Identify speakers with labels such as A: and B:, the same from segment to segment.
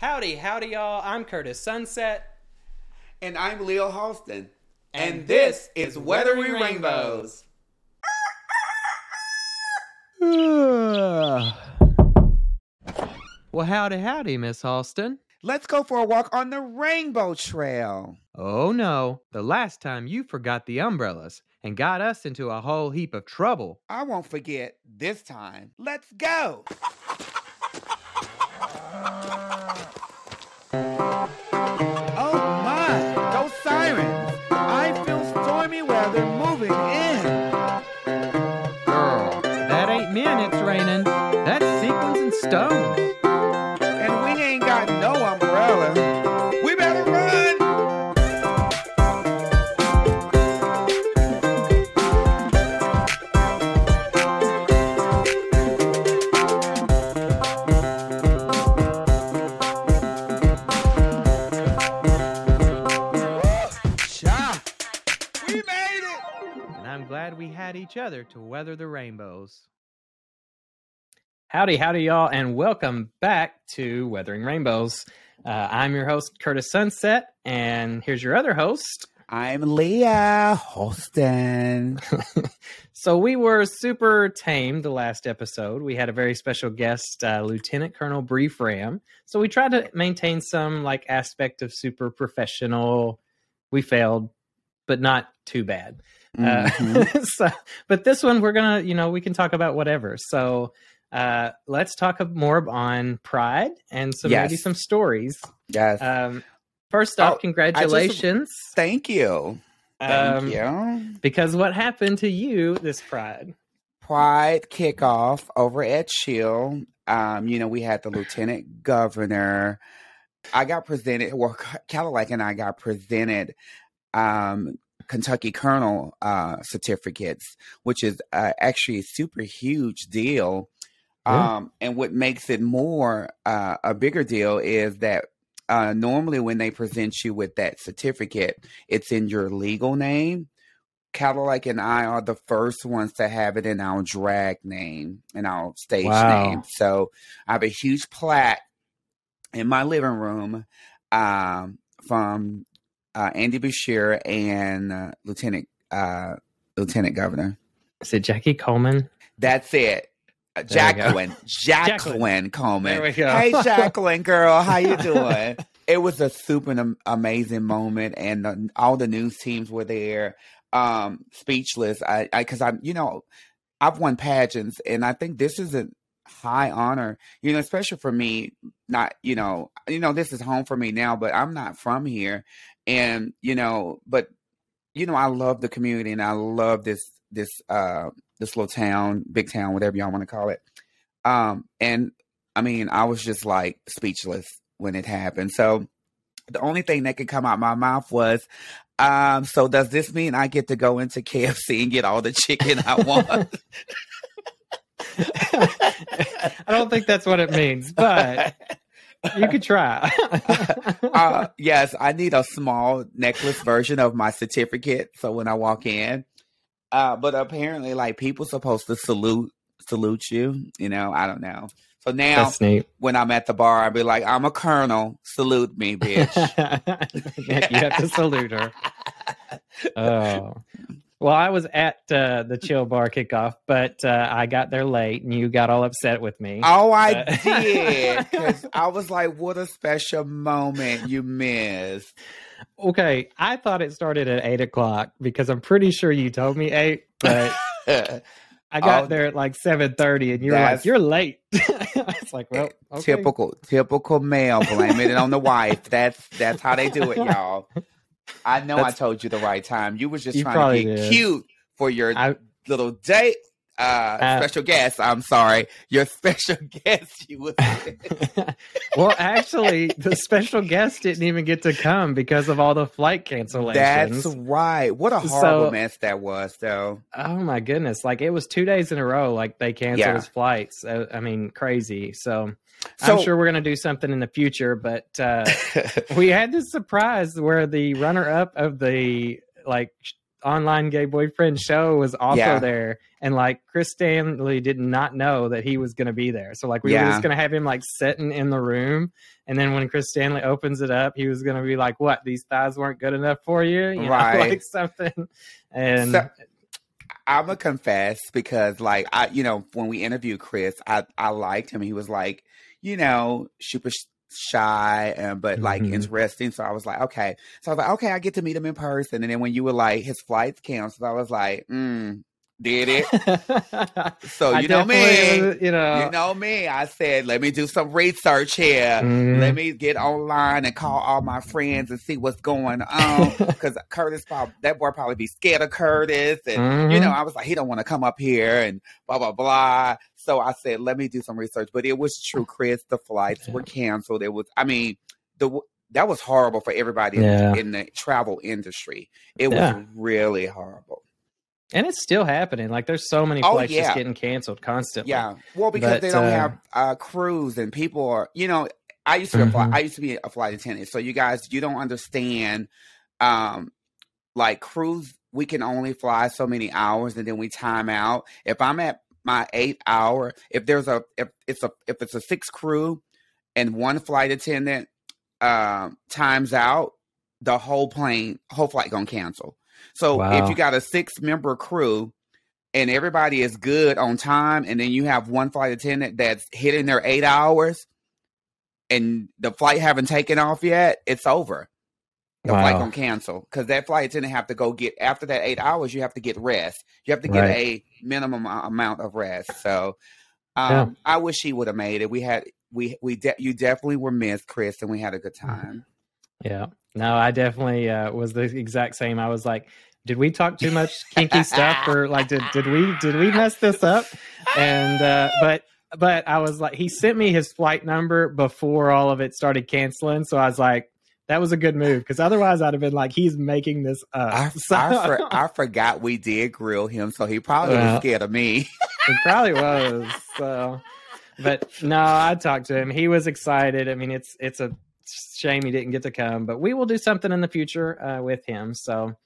A: Howdy, howdy, y'all. I'm Kurtis Sunset.
B: And I'm Leah Halston. And, this is Weathering Rainbows.
A: well, howdy, howdy, Miss Halston.
B: Let's go for a walk on the Rainbow Trail.
A: Oh no, the last time you forgot the umbrellas and got us into a whole heap of trouble.
B: I won't forget this time. Let's go.
A: Each other to weather the rainbows. Howdy, howdy, y'all, and welcome back to Weathering Rainbows. Uh, I'm your host, Kurtis Sunset, and here's your other host.
B: I'm Leah Halston.
A: So, we were super tame the last episode. We had a very special guest, uh, Lieutenant Colonel Brief Ram. So, we tried to maintain some like aspect of super professional. We failed, but not too bad. Uh,
B: Mhm.
A: so, but this one we're gonna, you know, we can talk about whatever. So uh, let's talk more on pride and some maybe some stories.
B: yes.
A: Um, first off,
B: Oh,
A: congratulations,
B: Thank you. Thank
A: um,
B: you.
A: because what happened to you this pride?
B: Pride kickoff over at Chill. Um, you know, we had the lieutenant governor. I got presented, well, Cadillac and I got presented um, Kentucky Colonel uh, certificates, which is uh, actually a super huge deal.
A: Yeah.
B: Um, and what makes it more uh, a bigger deal is that uh, normally when they present you with that certificate, it's in your legal name. Cadillac and I are the first ones to have it in our drag name and our stage
A: Wow.
B: name. So I have a huge plaque in my living room um, from uh, Andy Beshear and uh, Lieutenant uh, Lieutenant Governor.
A: Is it Jackie Coleman?
B: That's it. Uh,
A: go.
B: Jacqueline, Jacqueline Coleman.
A: There we go.
B: Hey, Jacqueline, girl, how you doing? it was a super amazing moment, and uh, all the news teams were there. Um, speechless. I, I, because I'm, you know, I've won pageants, and I think this is a high honor. You know, especially for me. Not, you know, you know, this is home for me now, but I'm not from here, and you know, but you know, I love the community, and I love this this uh this little town, big town, whatever y'all want to call it. Um, and I mean, I was just like speechless when it happened. So the only thing that could come out my mouth was, um, so does this mean I get to go into KFC and get all the chicken I want?
A: I don't think that's what it means, but you could try.
B: uh, yes, I need a small necklace version of my certificate. So when I walk in, uh, but apparently, like people supposed to salute salute you. You know, I don't know. So now when I'm at the bar, I'll be like, "I'm a colonel. Salute me, bitch."
A: you have to salute her. Oh. Well, I was at uh, the chill bar kickoff, but uh, I got there late, and you got all upset with me.
B: Oh, I
A: Uh,
B: did. Because I was like, what a special moment you missed.
A: Okay, I thought it started at eight o'clock because I'm pretty sure you told me eight, but I got
B: Oh,
A: there at like seven thirty, and you're like, "You're late." It's like, "Well, okay.
B: Typical, typical male blaming it on the wife. That's that's how they do it, y'all. I know I told you the right time. You was just
A: You
B: trying to get
A: did.
B: cute for your
A: I,
B: little date. Uh,
A: Uh,
B: special guest. I'm sorry, your special guest. You was
A: well, actually, the special guest didn't even get to come because of all the flight cancellations.
B: That's right. What a
A: So-
B: horrible mess that was, though.
A: Oh my goodness! Like it was two days in a row. Like they canceled
B: Yeah.
A: his flights. Uh, I mean, crazy. So,
B: So
A: I'm sure we're gonna do something in the future. But uh, we had this surprise where the runner-up of the like online gay boyfriend show was also
B: Yeah.
A: there, and like Chris Stanley did not know that he was going to be there. So like we
B: Yeah.
A: were just going to have him like sitting in the room, and then when Chris Stanley opens it up, he was going to be like, "What? These thighs weren't good enough for you?" you know,
B: Right.
A: like something. And
B: So- I'm gonna confess because, like, I, you know, when we interviewed Chris, I, I liked him. He was like, you know, super sh- shy, and but like
A: Mhm.
B: interesting. So I was like, okay. So I was like, okay, I get to meet him in person. And then when you were like, his flights canceled, I was like, mm, did it? So you know me.
A: you know,
B: you know me. I said, let me do some research here.
A: mhm.
B: Let me get online and call all my friends and see what's going on. Because Kurtis, probably, that boy probably be scared of Kurtis, and you
A: Mhm.
B: know, I was like, he don't want to come up here and blah blah blah. So I said, let me do some research. But it was true, Chris. The flights were canceled. It was, I mean, the that was horrible for everybody
A: Yeah.
B: in the travel industry. It was really horrible.
A: And it's still happening. Like there's so many
B: Oh,
A: flights
B: yeah.
A: just getting canceled constantly.
B: Yeah, well, because
A: But,
B: they don't
A: uh,
B: have uh, crews and people are, you know, I used to be a flight,
A: Mhm.
B: I used to be a flight attendant. So you guys, you don't understand, um, like crews. We can only fly so many hours, and then we time out. If I'm at my eight hour, if there's a if it's a if it's a six crew, and one flight attendant um times out, the whole plane, whole flight gonna cancel. So
A: Wow.
B: if you got a six member crew and everybody is good on time, and then you have one flight attendant that's hitting their eight hours, and the flight haven't taken off yet, it's over. The flight
A: Wow.
B: gonna cancel because that flight attendant have to go get after that eight hours. You have to get rest. You have to get
A: Right.
B: a minimum amount of rest. So, um, I wish he would have made it. We had we we de- you definitely were missed, Chris, and we had a good time.
A: Yeah. No, I definitely uh, was the exact same. I was like, did we talk too much kinky stuff or like did did we did we mess this up? And uh but but I was like he sent me his flight number before all of it started canceling, so I was like that was a good move because otherwise I'd have been like he's making this up.
B: I,
A: So-
B: I, for, I forgot we did grill him, so he probably
A: Well.
B: was scared of me.
A: It probably was. So, but no, I talked to him. He was excited. I mean, it's it's a shame he didn't get to come, but we will do something in the future uh, with him. So,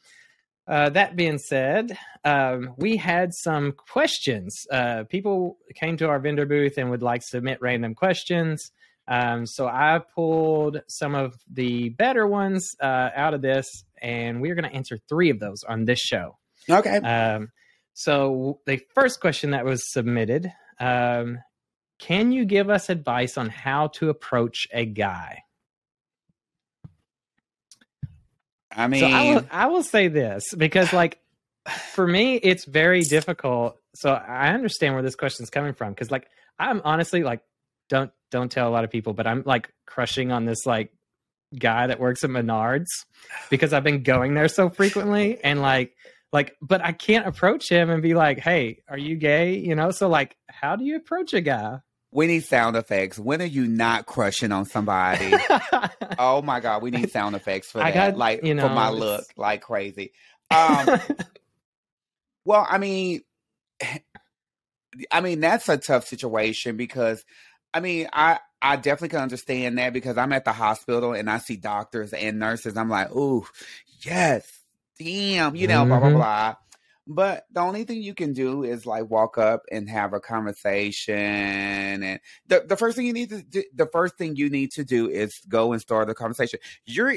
A: uh, that being said, um, we had some questions. Uh, people came to our vendor booth and would like submit random questions. Um, so I pulled some of the better ones uh, out of this, and we're going to answer three of those on this show.
B: okay.
A: Um, so the first question that was submitted, um, can you give us advice on how to approach a guy?
B: I mean,
A: so I will, I will say this because like for me, it's very difficult. So I understand where this question is coming from because like I'm honestly like don't don't tell a lot of people, but I'm like crushing on this like guy that works at Menards because I've been going there so frequently and like like but I can't approach him and be like, "Hey, are you gay?" you know? So like how do you approach a guy?
B: We need sound effects. When are you not crushing on somebody? oh my god, we need sound effects for
A: I
B: that.
A: got-
B: like
A: you
B: for my
A: know,
B: look, like crazy. Um, well, I mean, I mean that's a tough situation because, I mean, I I definitely can understand that because I'm at the hospital and I see doctors and nurses. I'm like, ooh, yes, damn, you know, blah blah
A: Mhm.
B: blah. But the only thing you can do is like walk up and have a conversation. And the, the first thing you need to do, the first thing you need to do is go and start a conversation. You're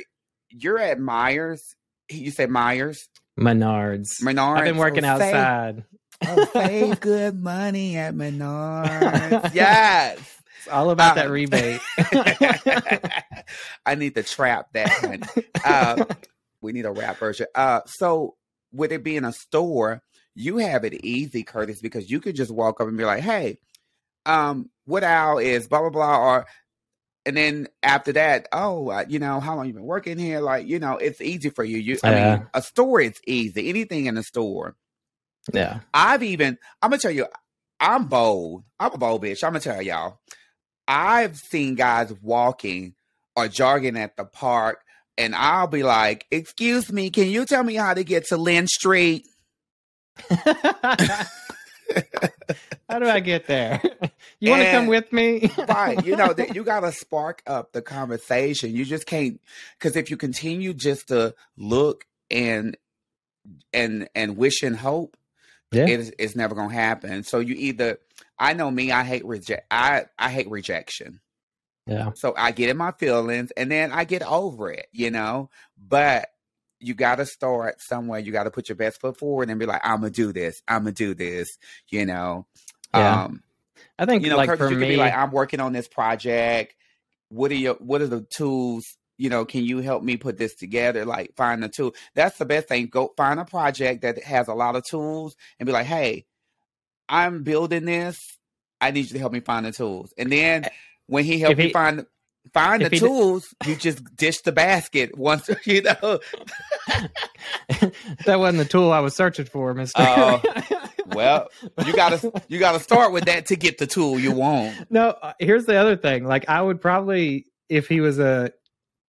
B: you're at Myers. You say Myers,
A: Menards.
B: Menards.
A: I've been working
B: Oh, save-
A: outside.
B: oh, save good money at Menards. yes.
A: It's all about
B: Uh,
A: that rebate.
B: I need to trap that one. Uh, we need a rap version. Uh, so with it being a store, you have it easy, Kurtis, because you could just walk up and be like, "Hey, um, what Al is blah blah blah," or and then after that, oh, uh, you know, how long you been working here? Like, you know, it's easy for you. You, I
A: Yeah.
B: mean, a store is easy. Anything in a store.
A: yeah.
B: I've even, I'm gonna tell you, I'm bold. I'm a bold bitch. I'm gonna tell y'all. I've seen guys walking or jogging at the park, and I'll be like, "Excuse me, can you tell me how to get to Lynn Street?"
A: How do I get there? You want to come with me?
B: right you know that you gotta spark up the conversation you just can't because if you continue just to look and and and wish and hope yeah. it's, it's never gonna happen. So you either I know me, I hate reject I I hate rejection.
A: Yeah.
B: So I get in my feelings and then I get over it, you know. But you got to start somewhere. You got to put your best foot forward and be like, I'm gonna do this. I'm gonna do this. You know.
A: Yeah. Um, I think
B: you know,
A: like for
B: you
A: me,
B: be like, I'm working on this project. What are your What are the tools? You know, can you help me put this together? Like, find the tool. That's the best thing. Go find a project that has a lot of tools and be like, Hey, I'm building this. I need you to help me find the tools. And then when he helped me find find the tools, did, you just dish the basket once, you know.
A: that wasn't the tool I was searching for, Mister.
B: Uh, well, you gotta you gotta start with that to get the tool you want.
A: No, uh, here's the other thing. Like, I would probably, if he was a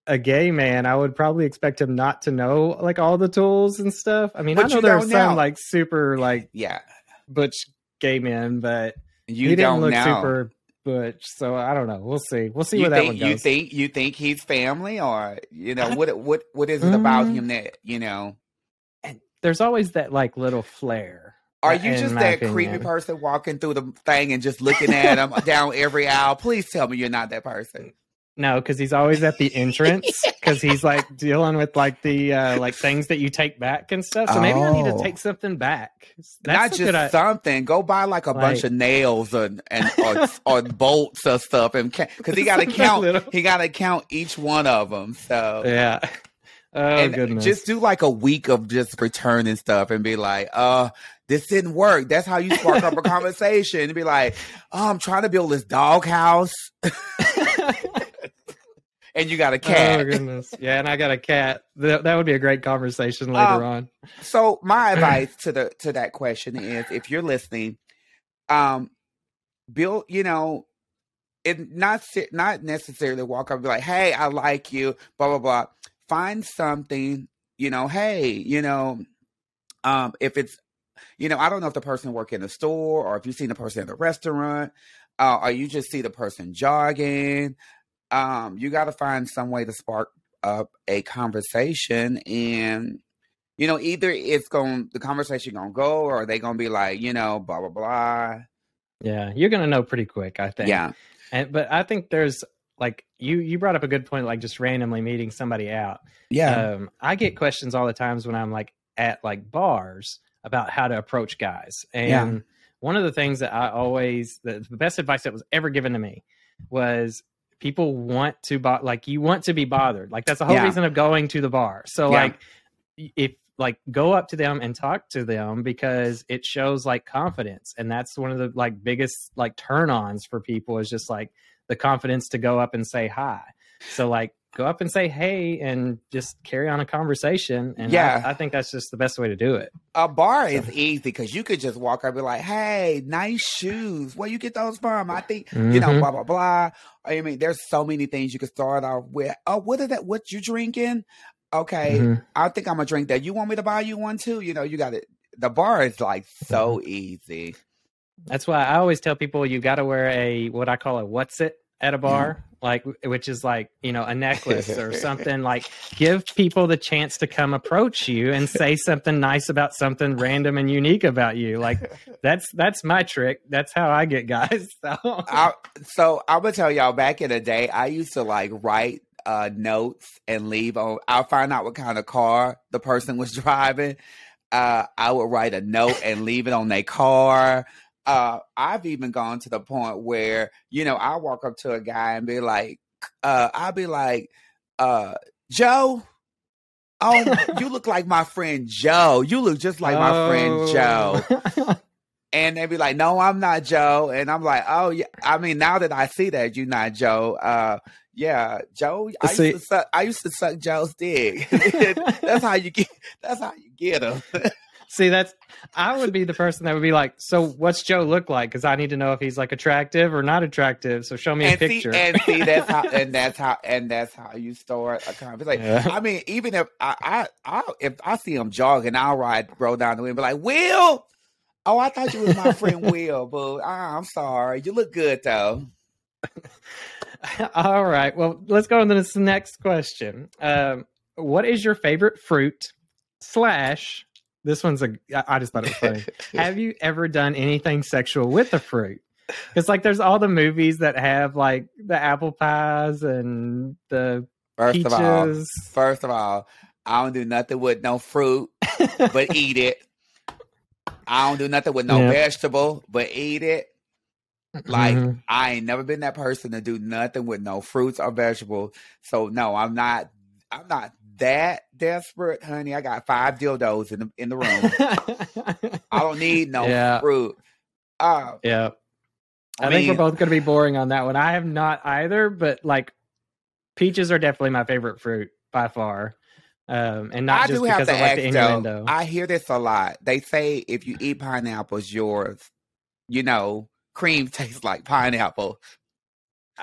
A: a gay man, I would probably expect him not to know like all the tools and stuff. I mean, but I know there are some now. like super like
B: yeah
A: butch gay men, but
B: you
A: he
B: didn't
A: look
B: know.
A: super butch. So I don't know. We'll see. We'll see
B: you
A: where
B: think,
A: that one goes.
B: You think you think he's family, or you know what what what is it about mm. him that you know?
A: And there's always that like little flair.
B: Are you just that opinion. creepy person walking through the thing and just looking at him down every aisle? Please tell me you're not that person.
A: No, because he's always at the entrance because he's like dealing with like the uh like things that you take back and stuff. So maybe oh. I need to oh. take something back.
B: That's Not just something. Go buy like a like, bunch of nails and and or, or bolts or stuff, and because he got to count. Little... He got to count each one of them. So
A: yeah. Oh and goodness!
B: Just do like a week of just returning stuff and be like, uh, this didn't work. That's how you spark up a conversation and be like, oh, I'm trying to build this doghouse. And you got a oh, cat.
A: Oh goodness, yeah, and I got a cat. That, that would be a great conversation later um, on.
B: So my advice to the to that question is, if you're listening, um, build, you know, it not not necessarily walk up and be like, "Hey, I like you," blah blah blah. Find something, you know. Hey, you know, um, if it's, you know, I don't know if the person work in the store or if you see the person in the restaurant, uh, or you just see the person jogging um, you got to find some way to spark up a conversation and you know either it's going the conversation gonna go or they gonna be like you know blah blah blah.
A: Yeah you're gonna know pretty quick i think.
B: Yeah.
A: And but i think there's like you you brought up a good point like just randomly meeting somebody out.
B: Yeah.
A: Um, i get questions all the times when i'm like at like bars about how to approach guys. And yeah. one of the things that i always the, the best advice that was ever given to me was people want to bo- like you want to be bothered like that's the whole yeah. reason of going to the bar so yeah. like if like go up to them and talk to them because it shows like confidence and that's one of the like biggest like turn ons for people is just like the confidence to go up and say hi so like go up and say hey and just carry on a conversation. And yeah, I, I think that's just the best way to do it.
B: A bar so. is easy because you could just walk up and be like, hey, nice shoes. Where you get those from? I think, mm-hmm. you know, mm-hmm. blah, blah, blah. I mean, there's so many things you could start off with. Oh, what is that? What you drinking? Okay, mm-hmm. I think I'm gonna drink that. You want me to buy you one too? You know, you got it. The bar is like so mm-hmm. easy.
A: That's why I always tell people you got to wear a what I call a what's it at a bar like which is like you know a necklace or something like give people the chance to come approach you and say something nice about something random and unique about you. Like that's that's my trick. That's how i get guys so.
B: I, so i'm gonna tell y'all back in the day i used to like write uh, notes and leave on i'll find out what kind of car the person was driving. Uh, i would write a note and leave it on their car uh, I've even gone to the point where, you know, I walk up to a guy and be like, uh, I'll be like, uh, Joe, oh, you look like my friend Joe. You look just like my oh. friend Joe. and they'd be like, No, I'm not Joe. And I'm like, Oh yeah. I mean, now that I see that you're not Joe, uh, yeah, Joe. I see, used to suck. I used to suck Joe's dick. that's how you get. That's how you get him.
A: See, that's I would be the person that would be like, so what's Joe look like? Because I need to know if he's like attractive or not attractive. So show me
B: and
A: a picture.
B: See, and see, that's how, and that's how, and that's how you start a conversation. Yeah. I mean, even if I, I, I, if I see him jogging, I'll ride bro down the way and be like, Will. Oh, I thought you was my friend Will, but I'm sorry. You look good though.
A: All right. Well, let's go on to this next question. Um, what is your favorite fruit slash This one's a. I just thought it was funny. have you ever done anything sexual with a fruit? Because like, there's all the movies that have like the apple pies and the
B: First of all,
A: peaches.
B: first of all, I don't do nothing with no fruit, but eat it. I don't do nothing with no
A: Yeah.
B: vegetable, but eat it. Like
A: Mhm.
B: I ain't never been that person to do nothing with no fruits or vegetables. So no, I'm not. I'm not that desperate, honey. I got five dildos in the in the room. I don't need no
A: Yeah.
B: fruit. Uh,
A: yeah. I,
B: I
A: think we're both going to be boring on that one. I have not either, but like peaches are definitely my favorite fruit by far. Um, and not
B: I
A: just
B: do have
A: because
B: to
A: I like
B: ask
A: the
B: though. I hear this a lot. They say if you eat pineapples, yours, you know, cream tastes like pineapple.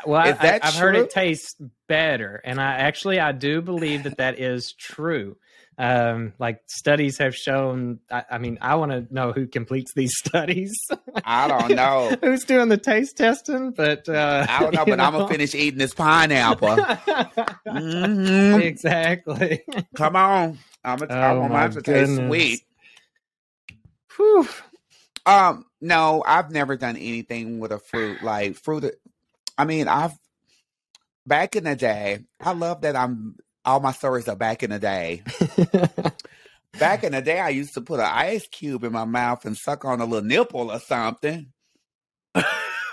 A: Well, I,
B: that
A: I, have heard it tastes better, and I actually I do believe that that is true. Um, like studies have shown. I, I mean, I want to know who completes these studies.
B: I don't know.
A: Who's doing the taste testing? But uh,
B: I don't know, but I'm gonna finish eating this pineapple. Mhm.
A: exactly.
B: Come on, I'm gonna. I
A: Oh,
B: want
A: my
B: mine to taste sweet.
A: Whew.
B: Um, no, I've never done anything with a fruit like fruit. I mean, I've back in the day. I love that I'm. All my stories are back in the day. Back in the day, I used to put an ice cube in my mouth and suck on a little nipple or something.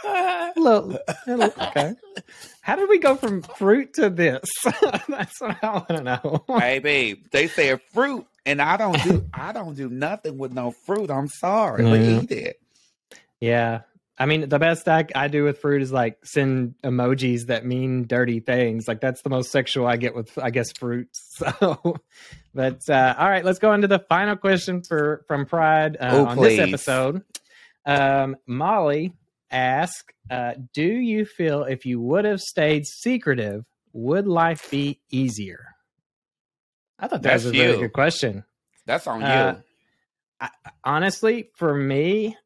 A: Hello. Okay. How did we go from fruit to this? That's what I want to know.
B: Baby, they said fruit, and I don't do. I don't do nothing with no fruit. I'm sorry,
A: Yeah.
B: but eat it.
A: Yeah. I mean, the best I, I do with fruit is like send emojis that mean dirty things. Like that's the most sexual I get with, I guess, fruits. So, but uh, all right, let's go into the final question for from Pride uh,
B: Oh,
A: on this episode. Um, Molly asked, uh, "Do you feel if you would have stayed secretive, would life be easier?" I thought that
B: That's
A: was a
B: you.
A: good question.
B: That's on
A: Uh,
B: you.
A: honestly, for me,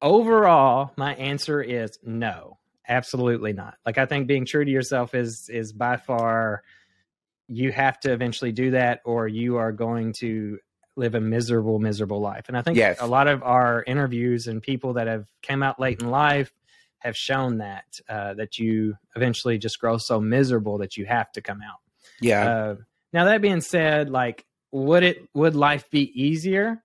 A: overall, my answer is no, absolutely not. Like I think being true to yourself is is by far you have to eventually do that, or you are going to live a miserable, miserable life. And I think
B: Yes.
A: a lot of our interviews and people that have came out late in life have shown that uh, that you eventually just grow so miserable that you have to come out.
B: Yeah,
A: Uh, now that being said, like, would it would life be easier?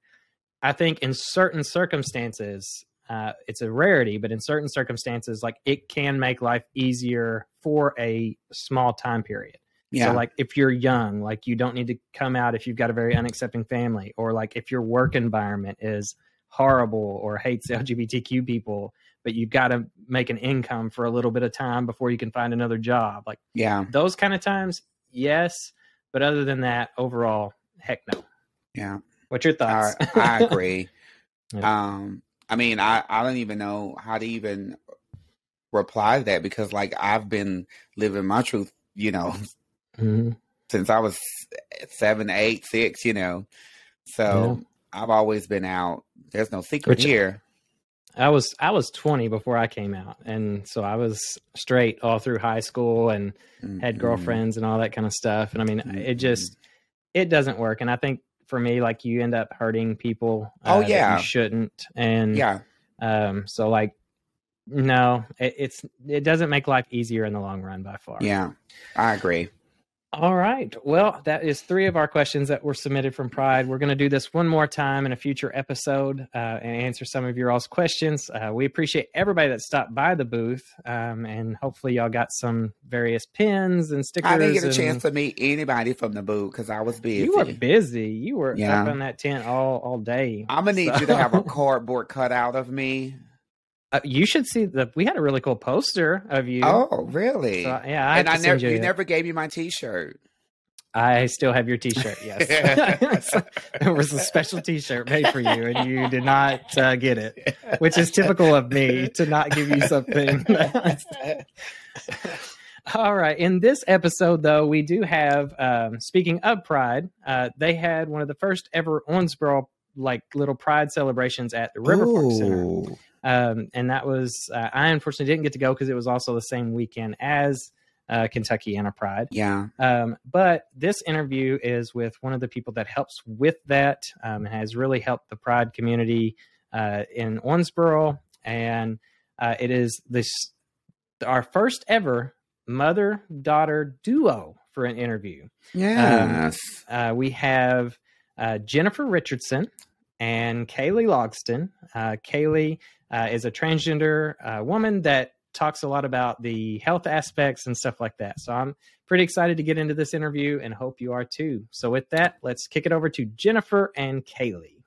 A: I think in certain circumstances, uh, it's a rarity, but in certain circumstances, like it can make life easier for a small time period.
B: yeah,
A: So, like, if you're young, like you don't need to come out if you've got a very unaccepting family, or like if your work environment is horrible or hates LGBTQ people, but you've got to make an income for a little bit of time before you can find another job. Like
B: yeah,
A: those kind of times, yes. But other than that, overall, heck no.
B: yeah.
A: What's your
B: I,
A: thoughts?
B: I agree.
A: Yeah.
B: Um, I mean, I I don't even know how to even reply to that because, like, I've been living my truth, you know,
A: Mhm.
B: since I was seven, eight, six, you know. So I've always been out. There's no secret
A: Which-
B: here.
A: I was I was 20 before I came out, and so I was straight all through high school and had
B: Mhm.
A: girlfriends and all that kind of stuff. And I mean, it
B: Mhm.
A: just it doesn't work. And I think for me, like you end up hurting people.
B: Oh,
A: uh, that
B: yeah.
A: you shouldn't. And
B: Yeah,
A: um, so like, no, it, it's it doesn't make life easier in the long run by far.
B: yeah. I agree.
A: All right. Well, that is three of our questions that were submitted from Pride. We're going to do this one more time in a future episode uh, and answer some of your all's questions. Uh, we appreciate everybody that stopped by the booth, um, and hopefully, y'all got some various pins and stickers.
B: I didn't get a
A: and-
B: chance to meet anybody from the booth because I was busy.
A: You were busy. You were
B: Yeah.
A: up in that tent all all day.
B: I'm gonna need
A: So-
B: you to have a cardboard cutout of me.
A: Uh, you should see the. We had a really cool poster of you.
B: Oh, really?
A: So, yeah, I
B: and I never,
A: send
B: you never gave me my T-shirt.
A: I still have your T-shirt. Yes, So, there was a special T-shirt made for you, and you did not uh, get it, which is typical of me to not give you something. All right. In this episode, though, we do have. Um, speaking of Pride, uh, they had one of the first ever Owensboro like little Pride celebrations at the River Park Center
B: Ooh.
A: Um, and that was uh, I unfortunately didn't get to go because it was also the same weekend as uh, Kentucky Pride.
B: Yeah.
A: Um, but this interview is with one of the people that helps with that, um, has really helped the Pride community uh, in Owensboro. And uh, it is this our first ever mother daughter duo for an interview.
B: Yes.
A: Um, uh, we have uh, Jennifer Richardson and Caley Logsdon. Uh, Caley uh, is a transgender uh, woman that talks a lot about the health aspects and stuff like that. So I'm pretty excited to get into this interview and hope you are too. So with that, let's kick it over to Jennifer and Caley.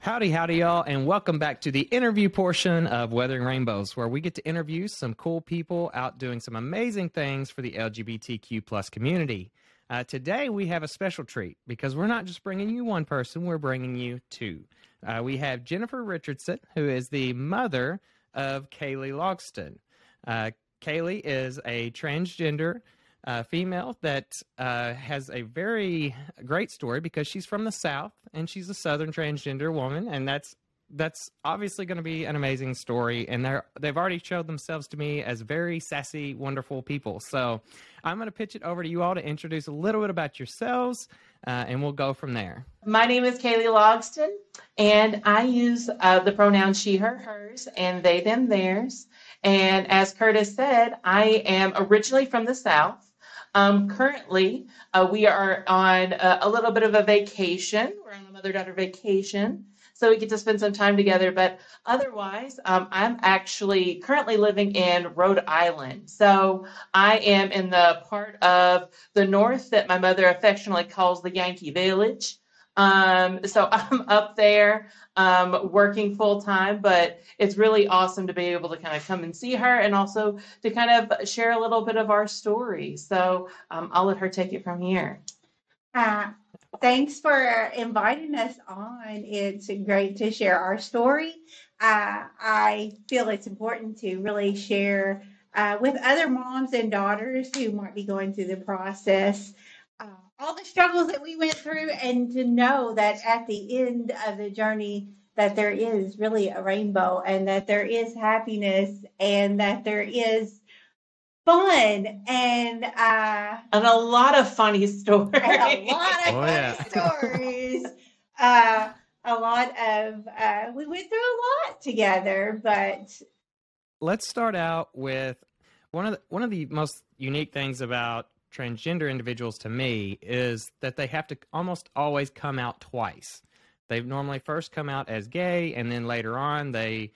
A: Howdy, howdy, y'all, and welcome back to the interview portion of Weathering Rainbows, where we get to interview some cool people out doing some amazing things for the LGBTQ plus community. Uh, today, we have a special treat because we're not just bringing you one person, we're bringing you two. Uh, we have Jennifer Richardson, who is the mother of Caley Logsdon. Uh, Caley is a transgender uh, female that uh, has a very great story because she's from the South and she's a Southern transgender woman, and that's that's obviously going to be an amazing story. And they're they've already showed themselves to me as very sassy, wonderful people. So I'm going to pitch it over to you all to introduce a little bit about yourselves, uh, and we'll go from there.
C: My name is Caley Logsdon, and I use uh, the pronouns she, her, hers, and they, them, theirs. And as Kurtis said, I am originally from the South. Um, currently, uh, we are on a, a, little bit of a vacation. We're on a mother daughter vacation. So we get to spend some time together. But otherwise, um, I'm actually currently living in Rhode Island. So I am in the part of the north that my mother affectionately calls the Yankee Village. Um, so I'm up there um, working full time, but it's really awesome to be able to kind of come and see her and also to kind of share a little bit of our story. So um, I'll let her take it from here.
D: Uh, thanks for inviting us on. It's great to share our story. Uh, I feel it's important to really share uh, with other moms and daughters who might be going through the process uh, all the struggles that we went through and to know that at the end of the journey that there is really a rainbow and that there is happiness and that there is fun and uh
C: and a lot of funny stories
D: a lot of oh, funny yeah. stories uh a lot of uh we went through a lot together but
A: let's start out with one of the, one of the most unique things about transgender individuals to me is that they have to almost always come out twice. They normally first come out as gay, and then later on they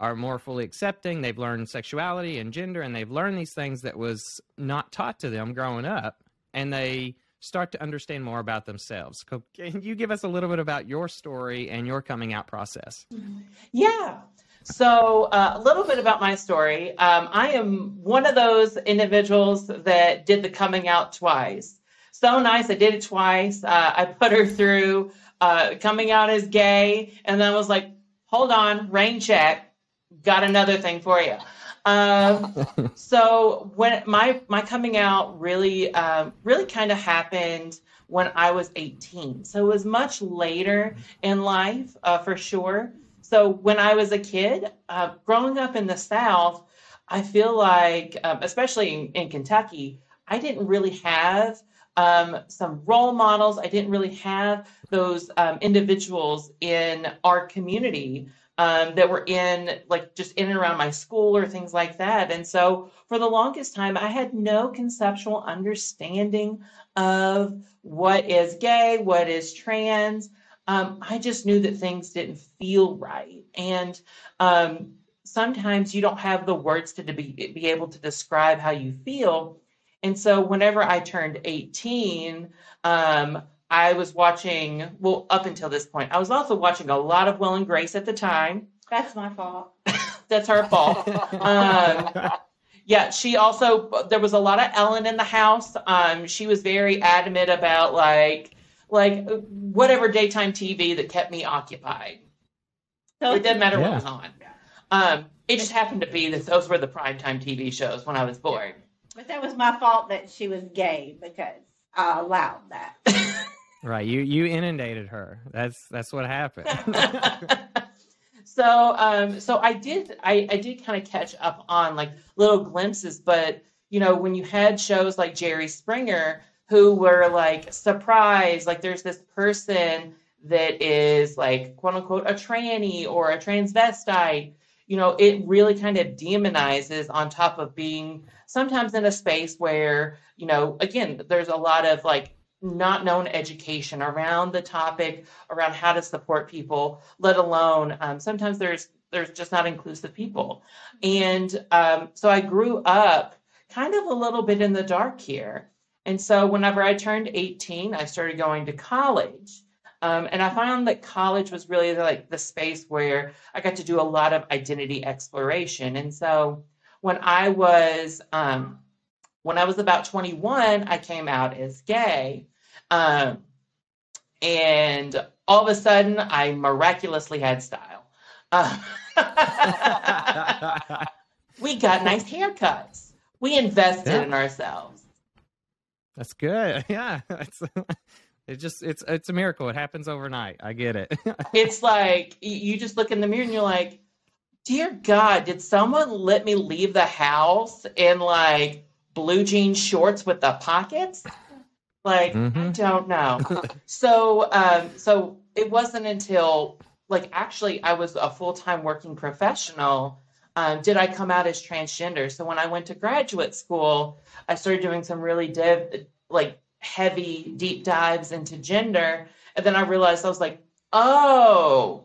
A: are more fully accepting. They've learned sexuality and gender, and they've learned these things that was not taught to them growing up, and they start to understand more about themselves. Can you give us a little bit about your story and your coming out process?
C: Yeah. So, uh, a little bit about my story. Um, I am one of those individuals that did the coming out twice. So nice. I did it twice. Uh, I put her through uh, coming out as gay, and then I was like, hold on, rain check. Got another thing for you. Um, so when my my coming out really um, really kind of happened when I was 18. So it was much later in life uh, for sure. So when I was a kid, uh, growing up in the South, I feel like, um, especially in, in, Kentucky, I didn't really have um, some role models. I didn't really have those um, individuals in our community um, that were in, like, just in and around my school or things like that. And so for the longest time, I had no conceptual understanding of what is gay, what is trans um, I just knew that things didn't feel right. And um, sometimes you don't have the words to be, be able to describe how you feel. And so whenever I turned 18, um, I was watching, well, up until this point, I was also watching a lot of Will and Grace at the time.
D: That's my fault.
C: That's her fault. um, yeah, she also, there was a lot of Ellen in the house. Um, she was very adamant about like, like whatever daytime TV that kept me occupied. So it doesn't matter yeah. what was on. Um, it just happened to be that those were the primetime TV shows when I was born.
D: But that was my fault that she was gay because I allowed that.
A: right. You you inundated her. That's that's what happened.
C: so um so I did I, I did kind of catch up on like little glimpses, but you know, when you had shows like Jerry Springer who were like surprised, like there's this person that is like quote unquote a tranny or a transvestite, you know, it really kind of demonizes on top of being sometimes in a space where, you know, again, there's a lot of like not known education around the topic, around how to support people, let alone um, sometimes there's there's just not inclusive people. And um, so I grew up kind of a little bit in the dark here. And so whenever I turned 18, I started going to college. Um, and I found that college was really like the space where I got to do a lot of identity exploration. And so when I was um, when I was about 21, I came out as gay. Um, and all of a sudden, I miraculously had style. Uh, we got nice haircuts. We invested yeah. in ourselves.
A: That's good. Yeah. It's it just it's it's a miracle. It happens overnight. I get it.
C: it's like you just look in the mirror and you're like, "Dear God, did someone let me leave the house and like blue jean shorts with the pockets?" Like, mm-hmm. I don't know. so um so it wasn't until like actually I was a full-time working professional um, did I come out as transgender. So when I went to graduate school, I started doing some really div- like heavy deep dives into gender, and then I realized I was like, oh,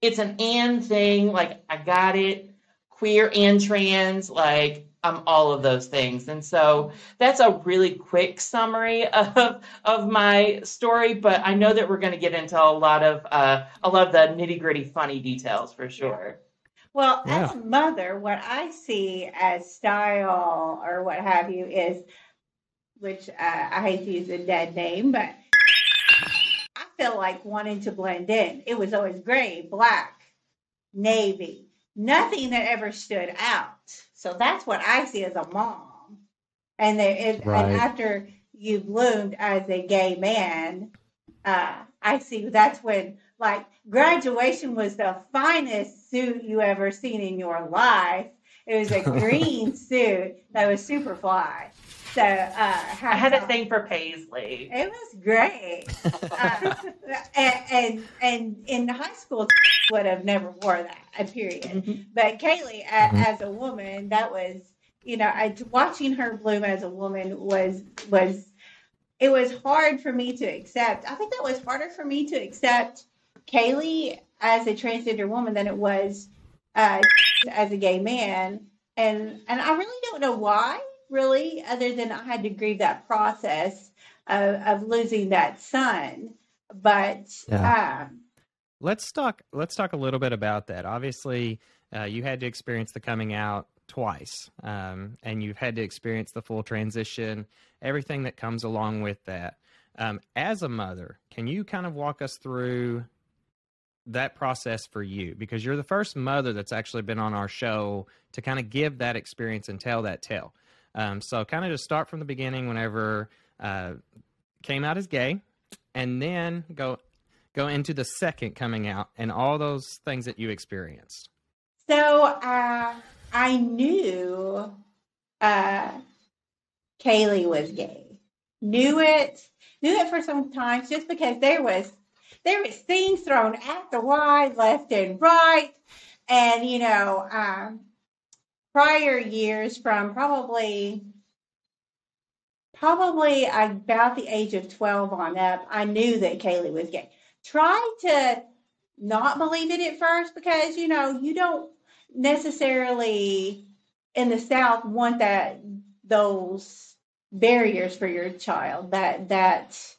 C: it's an and thing. Like I got it, queer and trans. Like I'm all of those things. And so that's a really quick summary of of my story, but I know that we're going to get into a lot of uh, a lot of the nitty gritty funny details for sure.
D: Well, yeah. as a mother, what I see as style or what have you is, which uh, I hate to use a dead name, but I feel like wanting to blend in. It was always gray, black, navy, nothing that ever stood out. So that's what I see as a mom. And, it, right. and after you bloomed as a gay man, uh, I see that's when like graduation was the finest suit you ever seen in your life. It was a green suit that was super fly. So uh,
C: I had a thing for paisley.
D: It was great, uh, and, and, and in high school would have never wore that. Period. Mm-hmm. But Caley, mm-hmm. as a woman, that was you know, I, watching her bloom as a woman was was it was hard for me to accept. I think that was harder for me to accept Caley as a transgender woman than it was uh, as a gay man, and and I really don't know why, really, other than I had to grieve that process of, of losing that son. But yeah. um,
A: let's talk. Let's talk a little bit about that. Obviously, uh, you had to experience the coming out twice, um, and you've had to experience the full transition everything that comes along with that. Um, as a mother, can you kind of walk us through that process for you? Because you're the first mother that's actually been on our show to kind of give that experience and tell that tale. Um, so, kind of just start from the beginning whenever uh, came out as gay, and then go go into the second coming out and all those things that you experienced.
D: So, uh, I knew uh, Caley was gay. Knew it, knew it for some time just because there was there was things thrown at the Y left and right. And you know, um, prior years from probably probably about the age of 12 on up, I knew that Caley was gay. Tried to not believe it at first because you know you don't necessarily in the South want that those barriers for your child that that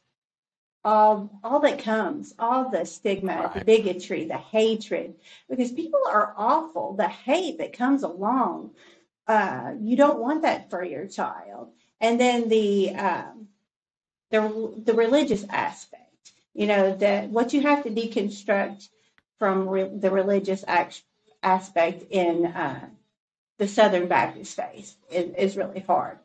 D: all all that comes all the stigma right. the bigotry the hatred because people are awful the hate that comes along uh, you don't want that for your child and then the um, the the religious aspect you know that what you have to deconstruct from re- the religious act- aspect in uh, the southern baptist faith is, is really hard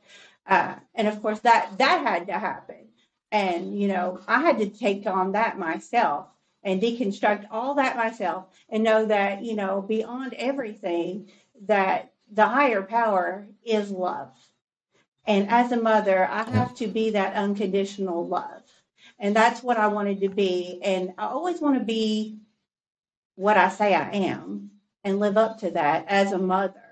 D: uh, and of course, that that had to happen. And you know, I had to take on that myself. and deconstruct all that myself and know that, you know, beyond everything, that the higher power is love. And as a mother, I have to be that unconditional love. And that's what I wanted to be. And I always want to be what I say I am and live up to that as a mother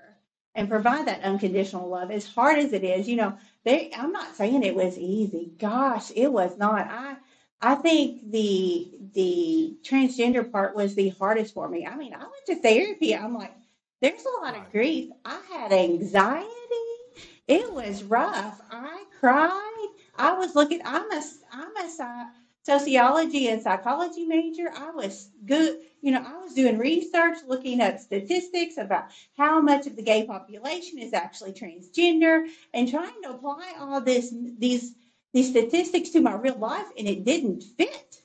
D: and provide that unconditional love as hard as it is. You know, they, I'm not saying it was easy. Gosh, it was not. I I think the the transgender part was the hardest for me. I mean, I went to therapy. I'm like, there's a lot of grief. I had anxiety. It was rough. I cried. I was looking. I'm a I'm a sociology and psychology major. I was good. You know, I was doing research, looking at statistics about how much of the gay population is actually transgender, and trying to apply all this these these statistics to my real life, and it didn't fit.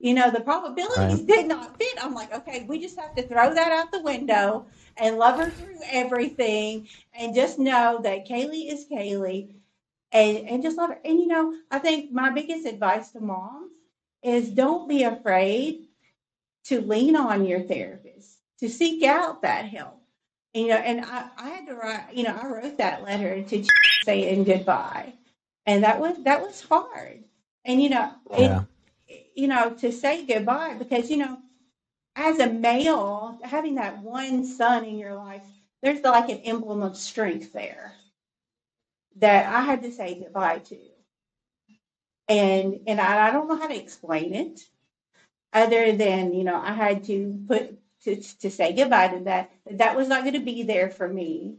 D: You know, the probabilities right. did not fit. I'm like, okay, we just have to throw that out the window and love her through everything and just know that Caley is Caley and, and just love her. And, you know, I think my biggest advice to moms is don't be afraid to lean on your therapist, to seek out that help. And, you know, and I, I had to write, you know, I wrote that letter to say saying goodbye. And that was, that was hard. And, you know, yeah. it, you know, to say goodbye because, you know, as a male, having that one son in your life, there's like an emblem of strength there that I had to say goodbye to. And and I, I don't know how to explain it other than, you know, I had to put to, to say goodbye to that. That was not going to be there for me.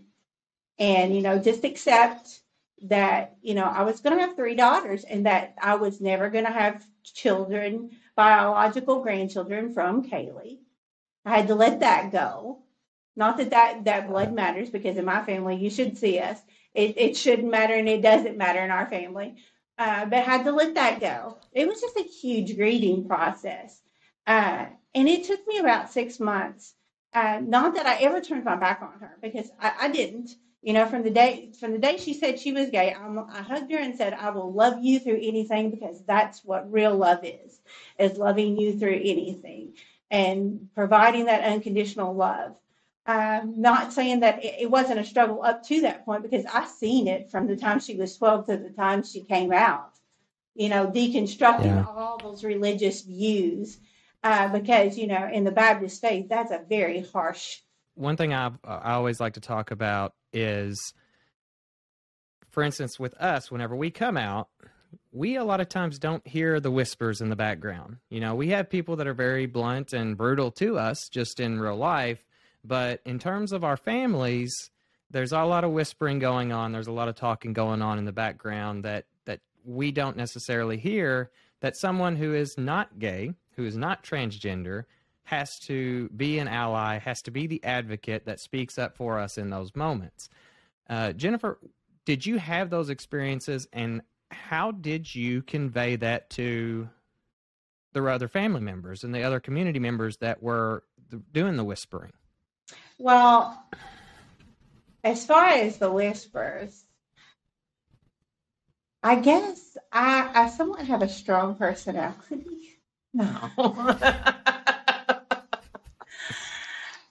D: And, you know, just accept that, you know, I was going to have three daughters and that I was never going to have children biological grandchildren from Caley. I had to let that go. Not that that, that blood matters, because in my family, you should see us. It, it shouldn't matter, and it doesn't matter in our family. Uh, but had to let that go. It was just a huge grieving process. Uh, and it took me about six months. Uh, not that I ever turned my back on her, because I, I didn't you know from the day from the day she said she was gay I'm, i hugged her and said i will love you through anything because that's what real love is is loving you through anything and providing that unconditional love i'm not saying that it, it wasn't a struggle up to that point because i seen it from the time she was 12 to the time she came out you know deconstructing yeah. all those religious views uh, because you know in the baptist faith that's a very harsh
A: one thing I I always like to talk about is, for instance, with us, whenever we come out, we a lot of times don't hear the whispers in the background. You know, we have people that are very blunt and brutal to us just in real life, but in terms of our families, there's a lot of whispering going on. There's a lot of talking going on in the background that that we don't necessarily hear. That someone who is not gay, who is not transgender, has to be an ally, has to be the advocate that speaks up for us in those moments. Uh, Jennifer, did you have those experiences, and how did you convey that to the other family members and the other community members that were doing the whispering?
D: Well, as far as the whispers, I guess I, I somewhat have a strong personality. No.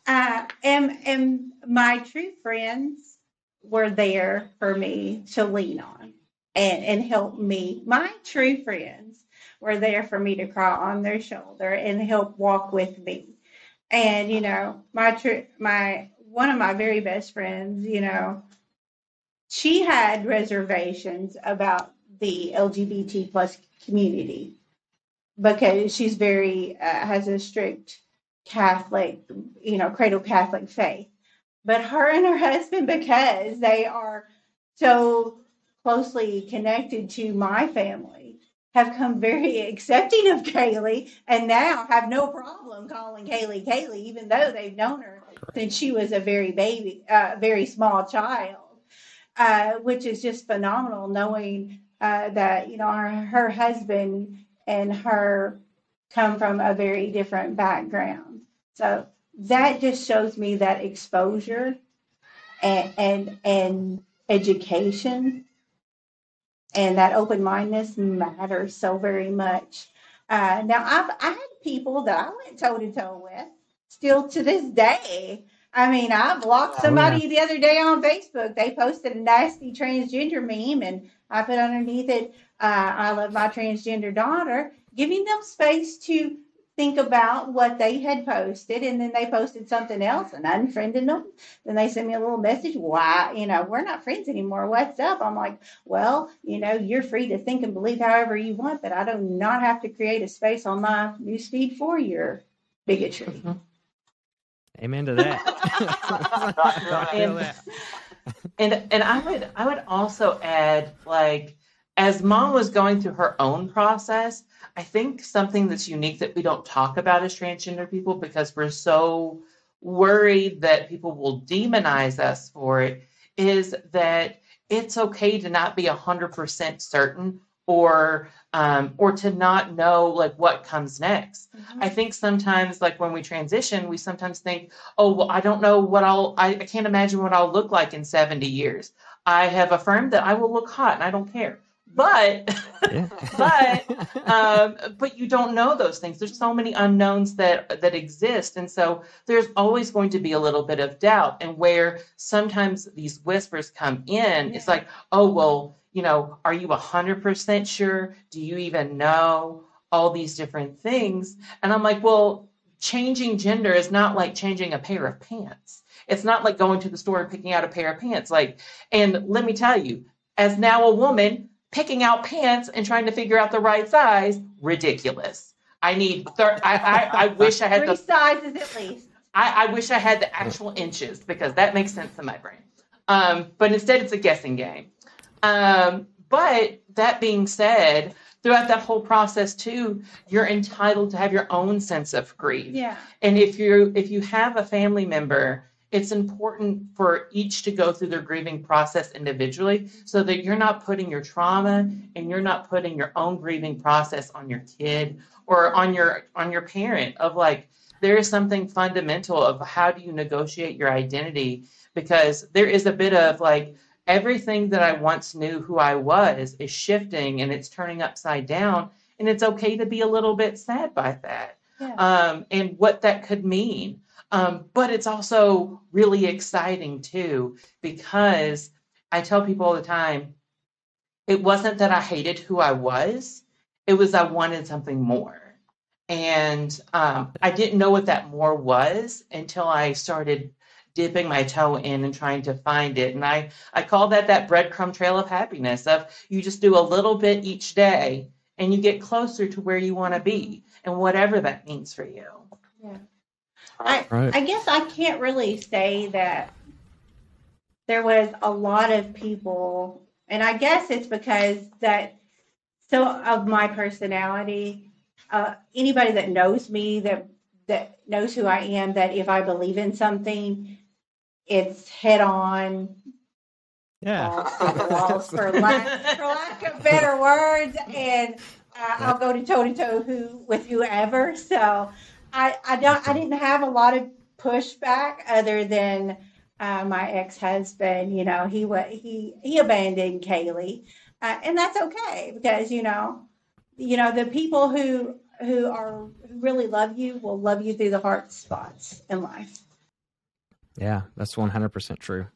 D: uh, and and my true friends were there for me to lean on and and help me. My true friends were there for me to cry on their shoulder and help walk with me. And you know, my true my one of my very best friends, you know, she had reservations about the LGBT plus community because she's very uh, has a strict Catholic, you know, cradle Catholic faith. But her and her husband, because they are so closely connected to my family, have come very accepting of Caley and now have no problem calling Caley Caley, even though they've known her since she was a very baby, uh, very small child, uh, which is just phenomenal knowing uh, that, you know, her, her husband and her come from a very different background. So that just shows me that exposure and and, and education and that open mindedness matters so very much. Uh, now I've I had people that I went toe to toe with still to this day. I mean, I blocked somebody oh, yeah. the other day on Facebook. They posted a nasty transgender meme, and I put underneath it, uh, I love my transgender daughter, giving them space to think about what they had posted and then they posted something else and unfriended them. Then they sent me a little message. Why, you know, we're not friends anymore. What's up? I'm like, well, you know, you're free to think and believe however you want, but I do not have to create a space on my newsfeed for your bigotry. Mm-hmm.
A: Amen to that.
C: and, and and I would I would also add like as mom was going through her own process, I think something that's unique that we don't talk about as transgender people because we're so worried that people will demonize us for it is that it's okay to not be 100% certain or um, or to not know like what comes next. Mm-hmm. i think sometimes like when we transition we sometimes think oh well i don't know what i'll I, I can't imagine what i'll look like in 70 years. I have affirmed that i will look hot and i don't care but but um, but you don't know those things. There's so many unknowns that that exist. And so there's always going to be a little bit of doubt and where sometimes these whispers come in. Yeah. it's like oh well you know are you 100% sure? Do you even know all these different things? And i'm like well changing gender is not like changing a pair of pants. It's not like going to the store and picking out a pair of pants. Like and let me tell you as now a woman picking out pants and trying to figure out the right size, ridiculous. I need thir- I, I, I wish I had
D: three the sizes at least.
C: I, I wish I had the actual inches because that makes sense in my brain. Um, but instead, it's a guessing game. Um, but that being said, throughout that whole process too, you're entitled to have your own sense of grief.
D: Yeah.
C: And if you if you have a family member it's important for each to go through their grieving process individually so that you're not putting your trauma and you're not putting your own grieving process on your kid or on your on your parent of like there is something fundamental of how do you negotiate your identity? Because there is a bit of like everything that I once knew who I was is shifting and it's turning upside down and it's okay to be a little bit sad by that. Yeah. um, and what that could mean um, but it's also really exciting too, because I tell people all the time, it wasn't that I hated who I was, it was I wanted something more. And um, I didn't know what that more was until I started dipping my toe in and trying to find it. And I, I call that that breadcrumb trail of happiness of you just do a little bit each day and you get closer to where you want to be and whatever that means for you.
D: Yeah. I, right. I guess I can't really say that there was a lot of people, and I guess it's because that so of my personality. Uh, anybody that knows me that that knows who I am, that if I believe in something, it's head on.
A: Yeah,
D: uh, for, lack, for lack of better words, and uh, I'll go to toe to toe who with whoever. So I, I don't I didn't have a lot of pushback other than uh, my ex husband. You know, he he he abandoned Caley, uh, and that's okay because you know, you know the people who who are who really love you will love you through the hard spots in life.
A: Yeah, that's one hundred percent true.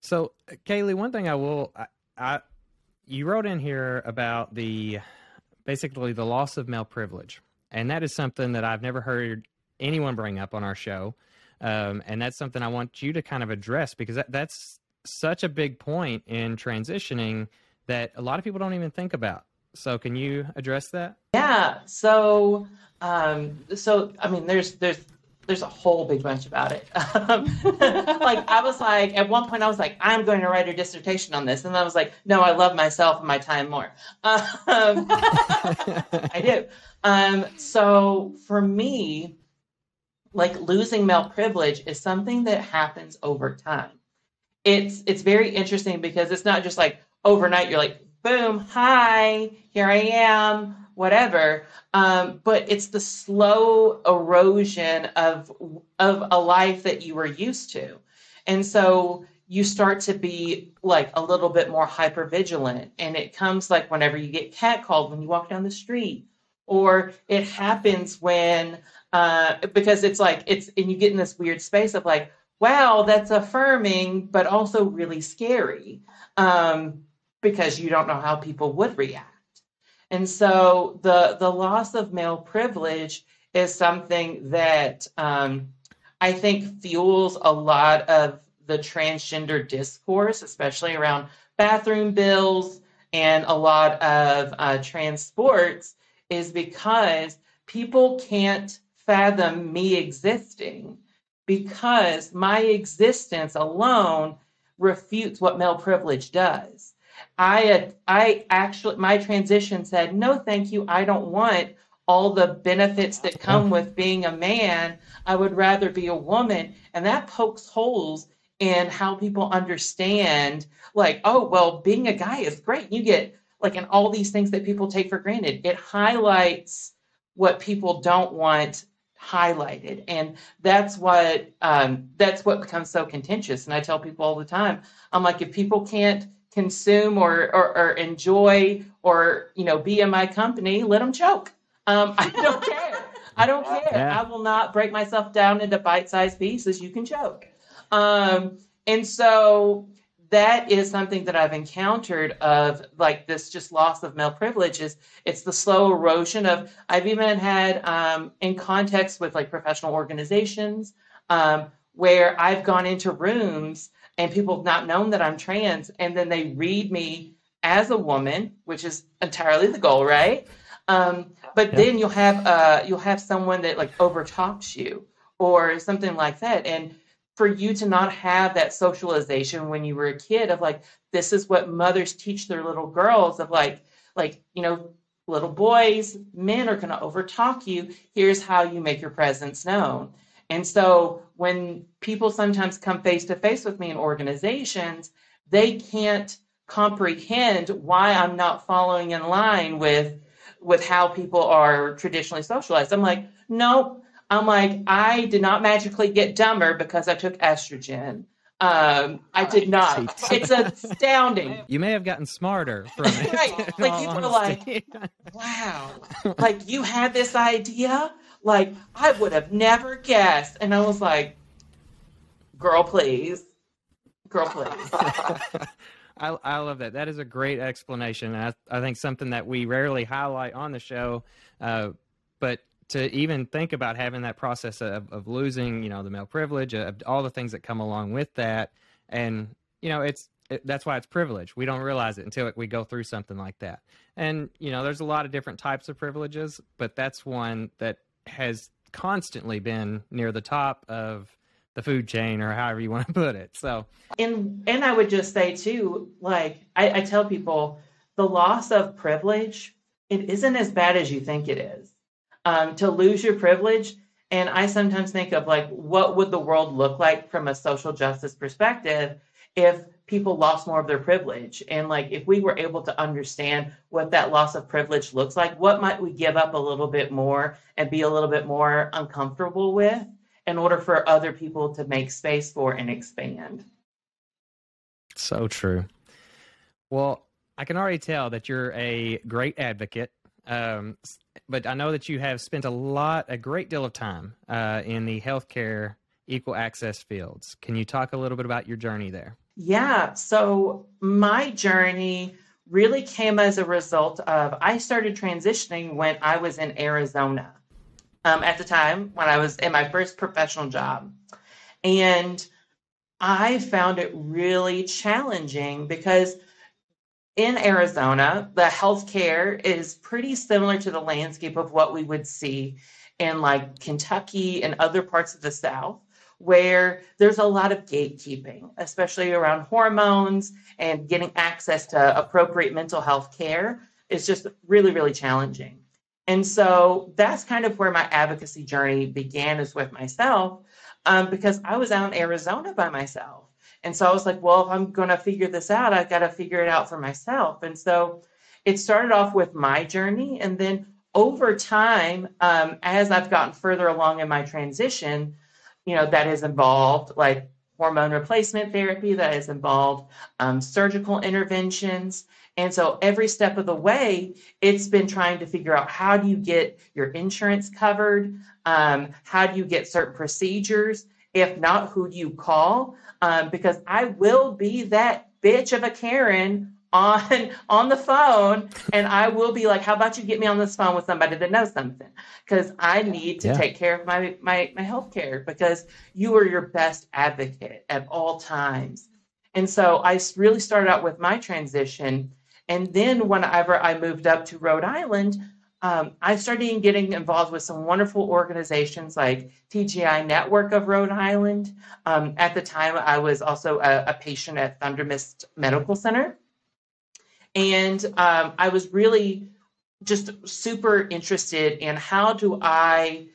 A: So, Caley, one thing I will I, I you wrote in here about the basically the loss of male privilege and that is something that I've never heard anyone bring up on our show. Um, and that's something I want you to kind of address because that, that's such a big point in transitioning that a lot of people don't even think about. So, can you address that?
C: Yeah. So, um, so I mean, there's there's there's a whole big bunch about it. Um, like I was like, at one point, I was like, I'm going to write a dissertation on this, and I was like, no, I love myself and my time more. Um, I do. Um, so for me, like losing male privilege is something that happens over time. It's it's very interesting because it's not just like overnight. You're like, boom, hi, here I am, whatever. Um, but it's the slow erosion of of a life that you were used to, and so you start to be like a little bit more hyper vigilant and it comes like whenever you get catcalled when you walk down the street or it happens when uh, because it's like it's and you get in this weird space of like wow that's affirming but also really scary um, because you don't know how people would react and so the the loss of male privilege is something that um, i think fuels a lot of the transgender discourse especially around bathroom bills and a lot of uh, trans sports is because people can't fathom me existing because my existence alone refutes what male privilege does. I I actually my transition said no thank you. I don't want all the benefits that come with being a man. I would rather be a woman. And that pokes holes in how people understand like oh well being a guy is great. You get like and all these things that people take for granted. It highlights what people don't want highlighted. And that's what um, that's what becomes so contentious. And i tell people all the time i'm like if people can't consume or, or, or enjoy or you know be in my company let them choke. Um, i don't care. I don't care. Yeah. i will not break myself down into bite-sized pieces. You can choke. Um, and so that is something that I've encountered of like this just loss of male privileges. It's the slow erosion of, I've even had um, in context with like professional organizations um, where I've gone into rooms and people have not known that I'm trans and then they read me as a woman, which is entirely the goal, right? Um, but yeah. then you'll have uh, you'll have someone that like overtalks you or something like that. And for you to not have that socialization when you were a kid of like this is what mothers teach their little girls of like like you know little boys men are going to overtalk you here's how you make your presence known and so when people sometimes come face to face with me in organizations they can't comprehend why i'm not following in line with with how people are traditionally socialized i'm like no I'm like, I did not magically get dumber because I took estrogen. Um, I did not. It's astounding.
A: You may have gotten smarter from it.
C: right. Like people are like, wow, like you had this idea? Like I would have never guessed. And I was like, girl, please. Girl, please.
A: I, I love that. That is a great explanation. I, I think something that we rarely highlight on the show. Uh, but to even think about having that process of, of losing, you know, the male privilege, of all the things that come along with that, and you know, it's it, that's why it's privilege. We don't realize it until we go through something like that. And you know, there's a lot of different types of privileges, but that's one that has constantly been near the top of the food chain or however you want to put it. So,
C: and and I would just say too, like I, I tell people, the loss of privilege, it isn't as bad as you think it is um, to lose your privilege. And I sometimes think of like, what would the world look like from a social justice perspective if people lost more of their privilege? And like, if we were able to understand what that loss of privilege looks like, what might we give up a little bit more and be a little bit more uncomfortable with in order for other people to make space for and expand?
A: So true. Well, I can already tell that you're a great advocate. Um, but I know that you have spent a lot, a great deal of time uh, in the healthcare equal access fields. Can you talk a little bit about your journey there?
C: Yeah. So my journey really came as a result of I started transitioning when I was in Arizona um, at the time when I was in my first professional job. And I found it really challenging because in Arizona, the healthcare is pretty similar to the landscape of what we would see in like Kentucky and other parts of the South, where there's a lot of gatekeeping, especially around hormones and getting access to appropriate mental health care is just really, really challenging. And so that's kind of where my advocacy journey began, is with myself, um, because I was out in Arizona by myself and so I was like, well, if I'm going to figure this out, I got to figure it out for myself. And so it started off with my journey. And then over time, um, as I've gotten further along in my transition, you know, that has involved like hormone replacement therapy that has involved um, surgical interventions. And so every step of the way, it's been trying to figure out how do you get your insurance covered? Um, how do you get certain procedures? If not, who do you call? Um, because I will be that bitch of a Karen on on the phone and I will be like, how about you get me on this phone with somebody that knows something? Because I need to yeah. take care of my my my health care because you are your best advocate at all times. And so I really started out with my transition. And then whenever I moved up to Rhode Island, um, I started getting involved with some wonderful organizations like TGI Network of Rhode Island. Um, at the time, I was also a, a patient at Thundermist Medical Center. And um, I was really just super interested in how do I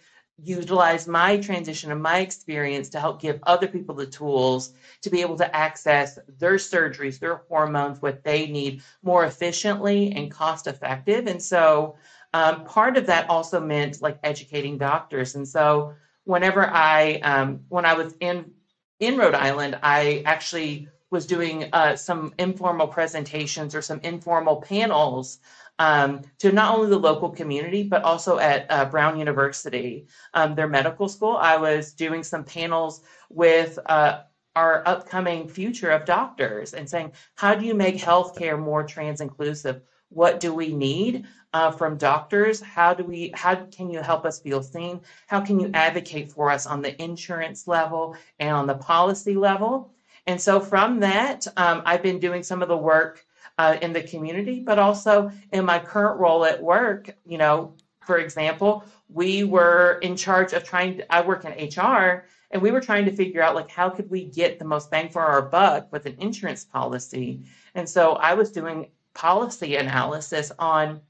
C: utilize my transition and my experience to help give other people the tools to be able to access their surgeries, their hormones, what they need more efficiently and cost effective. And so um, part of that also meant like educating doctors. And so whenever I, um, when I was in in Rhode Island, I actually was doing uh, some informal presentations or some informal panels um, to not only the local community, but also at uh, Brown University, um, their medical school. I was doing some panels with uh, our upcoming future of doctors and saying, how do you make healthcare more trans inclusive? What do we need uh, from doctors? How do we? How can you help us feel seen? How can you advocate for us on the insurance level and on the policy level? And so from that, um, I've been doing some of the work uh, in the community, but also in my current role at work. You know, for example, we were in charge of trying. To, I work in HR, and we were trying to figure out like how could we get the most bang for our buck with an insurance policy. And so I was doing policy analysis on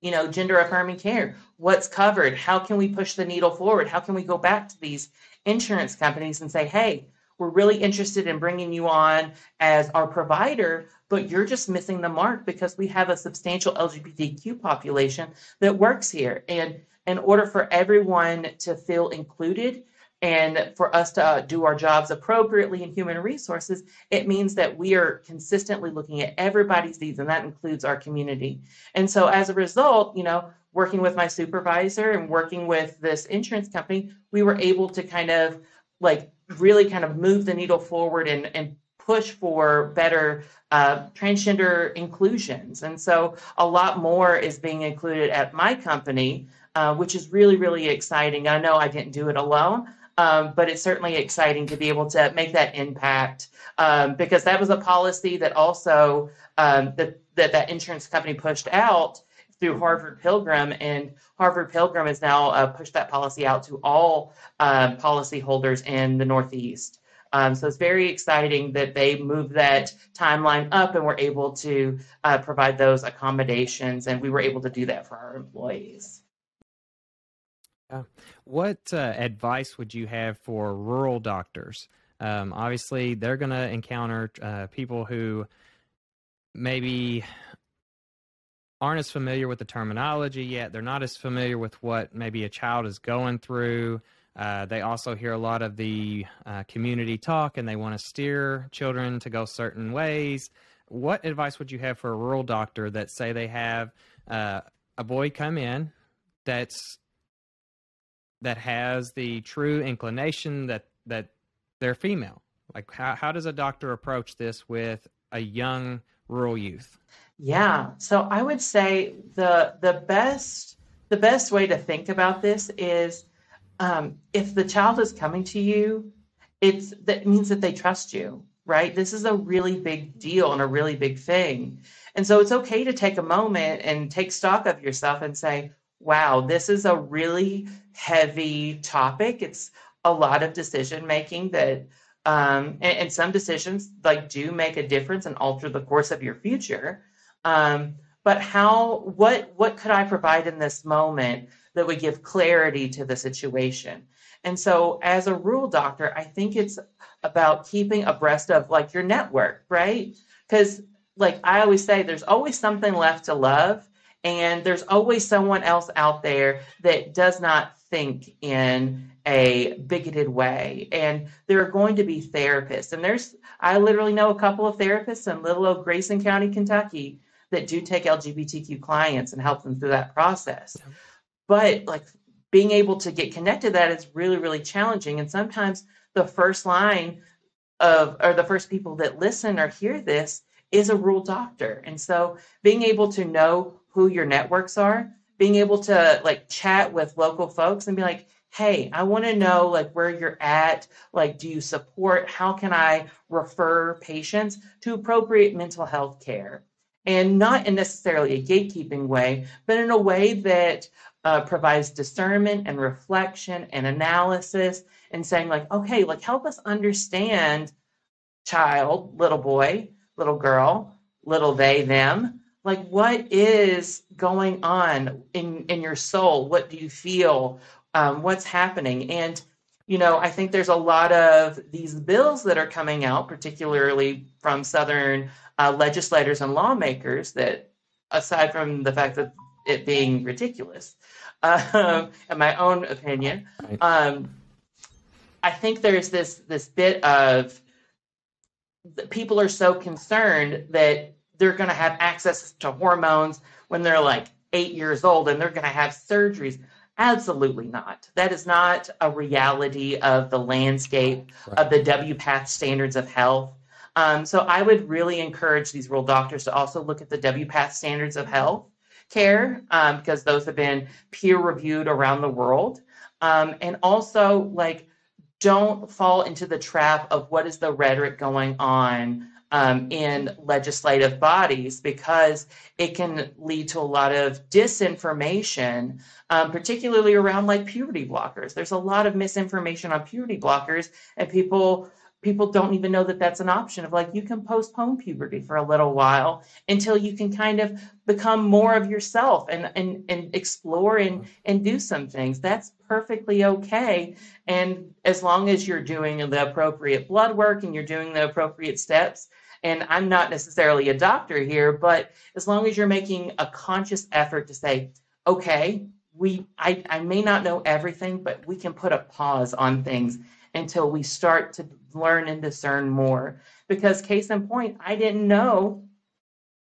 C: you know gender affirming care what's covered how can we push the needle forward how can we go back to these insurance companies and say hey we're really interested in bringing you on as our provider, but you're just missing the mark because we have a substantial LGBTQ population that works here. And in order for everyone to feel included and for us to uh, do our jobs appropriately in human resources, it means that we are consistently looking at everybody's needs, and that includes our community. And so as a result, you know, working with my supervisor and working with this insurance company, we were able to kind of like really kind of move the needle forward and, and push for better uh, transgender inclusions. And so a lot more is being included at my company, uh, which is really, really exciting. I know I didn't do it alone. Um, but it's certainly exciting to be able to make that impact um, because that was a policy that also um, that, that that insurance company pushed out through Harvard Pilgrim, and Harvard Pilgrim has now uh, pushed that policy out to all um, policyholders in the Northeast. Um, so it's very exciting that they moved that timeline up and were able to uh, provide those accommodations, and we were able to do that for our employees.
A: What uh, advice would you have for rural doctors? Um, obviously, they're going to encounter uh, people who maybe aren't as familiar with the terminology yet. They're not as familiar with what maybe a child is going through. Uh, they also hear a lot of the uh, community talk and they want to steer children to go certain ways. What advice would you have for a rural doctor that say they have uh, a boy come in that's that has the true inclination that that they're female? Like how how does a doctor approach this with a young rural youth?
C: Yeah. So I would say the the best the best way to think about this is um, if the child is coming to you, it's that means that they trust you, right? This is a really big deal and a really big thing. And so it's okay to take a moment and take stock of yourself and say, wow, this is a really heavy topic. It's a lot of decision making that um, and, and, some decisions like do make a difference and alter the course of your future um, but how what what could i provide in this moment that would give clarity to the situation and so as a rural doctor i think it's about keeping abreast of like your network right because like i always say there's always something left to love and there's always someone else out there that does not think in a bigoted way. And there are going to be therapists. And there's, I literally know a couple of therapists in little old Grayson County, Kentucky, that do take LGBTQ clients and help them through that process. But like being able to get connected to that is really, really challenging. And sometimes the first line of, or the first people that listen or hear this is a rural doctor. And so being able to know who your networks are, being able to like chat with local folks and be like, hey, I want to know like where you're at. Like, do you support? How can I refer patients to appropriate mental health care? And not in necessarily a gatekeeping way, but in a way that uh, provides discernment and reflection and analysis and saying, like, okay, like help us understand child, little boy, little girl, little they, them. Like, what is going on in, in your soul? What do you feel? um, what's happening. And, you know, I think there's a lot of these bills that are coming out, particularly from Southern uh, legislators and lawmakers, that, aside from the fact that it being ridiculous, um, in my own opinion, um, I think there's this this bit of people are so concerned that they're going to have access to hormones when they're like eight years old and they're going to have surgeries. Absolutely not. That is not a reality of the landscape right. of the WPATH standards of health. Um, so I would really encourage these rural doctors to also look at the WPATH standards of health care um, because those have been peer reviewed around the world. Um, and also, like, don't fall into the trap of what is the rhetoric going on um, in legislative bodies because it can lead to a lot of disinformation, um, particularly around like puberty blockers. There's a lot of misinformation on puberty blockers, and people people don't even know that that's an option of like you can postpone puberty for a little while until you can kind of become more of yourself and and and explore and and do some things that's perfectly okay and as long as you're doing the appropriate blood work and you're doing the appropriate steps and I'm not necessarily a doctor here, but as long as you're making a conscious effort to say, okay, we I, I may not know everything, but we can put a pause on things until we start to learn and discern more. Because case in point, I didn't know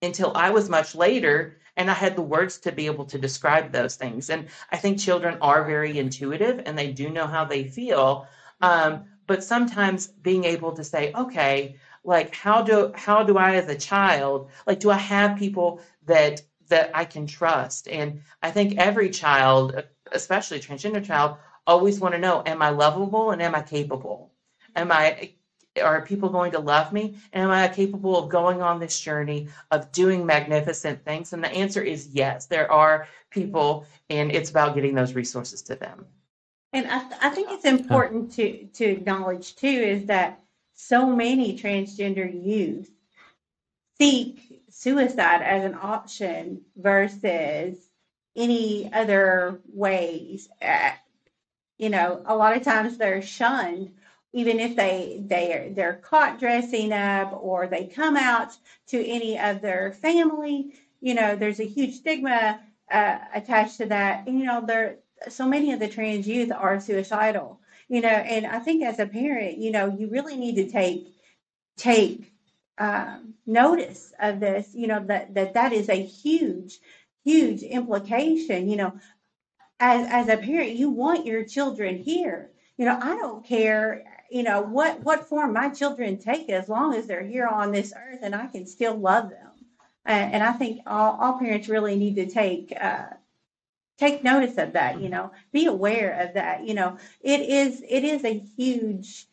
C: until I was much later and I had the words to be able to describe those things. And I think children are very intuitive and they do know how they feel. Um, but sometimes being able to say, okay, like how do how do i as a child like do i have people that that i can trust? And i think every child especially transgender child always want to know am i lovable and am i capable? Am i are people going to love me? And am i capable of going on this journey of doing magnificent things? And the answer is yes there are people and it's about getting those resources to them.
D: And i, I think it's important to to acknowledge too is that so many transgender youth seek suicide as an option versus any other ways. Uh, you know, a lot of times they're shunned, even if they they are, they're caught dressing up or they come out to any of their family. You know, there's a huge stigma uh, attached to that. And, you know, there so many of the trans youth are suicidal you know and i think as a parent you know you really need to take take um, notice of this you know that that that is a huge huge implication you know. As as a parent you want your children here. You know i don't care you know what what form my children take as long as they're here on this earth and i can still love them. And, and i think all, all parents really need to take uh, take notice of that you mm-hmm. know. Be aware of that you know. It is it is a huge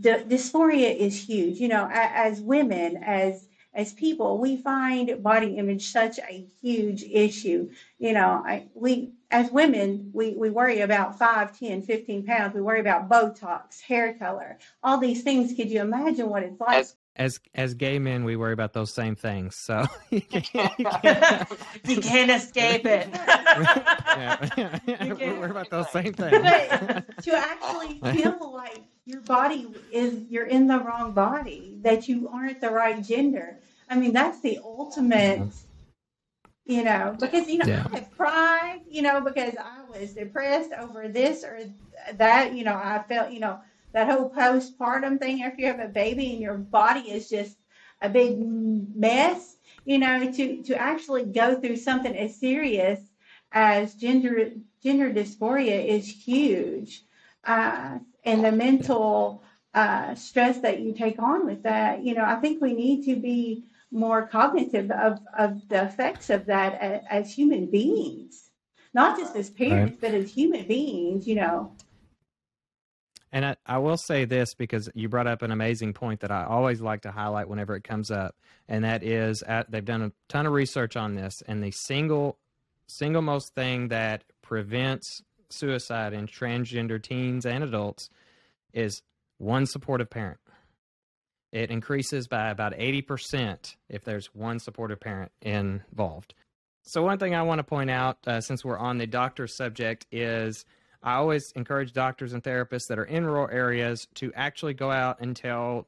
D: the dysphoria is huge you know. As women as as people we find body image such a huge issue you know. I, we as women we, we worry about 5 10 15 pounds. We worry about botox hair color all these things. Could you imagine what it's like?
A: As as as gay men, we worry about those same things. So
C: you can't, you can't, you can't escape it.
A: yeah, yeah, yeah. we worry about those same things.
D: But to actually feel like your body is you're in the wrong body, that you aren't the right gender. I mean, that's the ultimate. Mm-hmm. you know, because, you know,
A: Yeah.
D: I have cried, you know, because I was depressed over this or that, you know, I felt, you know, that whole postpartum thing after you have a baby and your body is just a big mess, you know, to, to actually go through something as serious as gender, gender dysphoria is huge. Uh, and the mental uh, stress that you take on with that, you know, I think we need to be more cognitive of, of the effects of that as, as human beings, not just as parents, but as human beings, you know.
A: And I, I will say this because you brought up an amazing point that I always like to highlight whenever it comes up, and that is at, they've done a ton of research on this, and the single single most thing that prevents suicide in transgender teens and adults is one supportive parent. It increases by about 80% if there's one supportive parent involved. So, one thing I want to point out, uh, since we're on the doctor subject, is I always encourage doctors and therapists that are in rural areas to actually go out and tell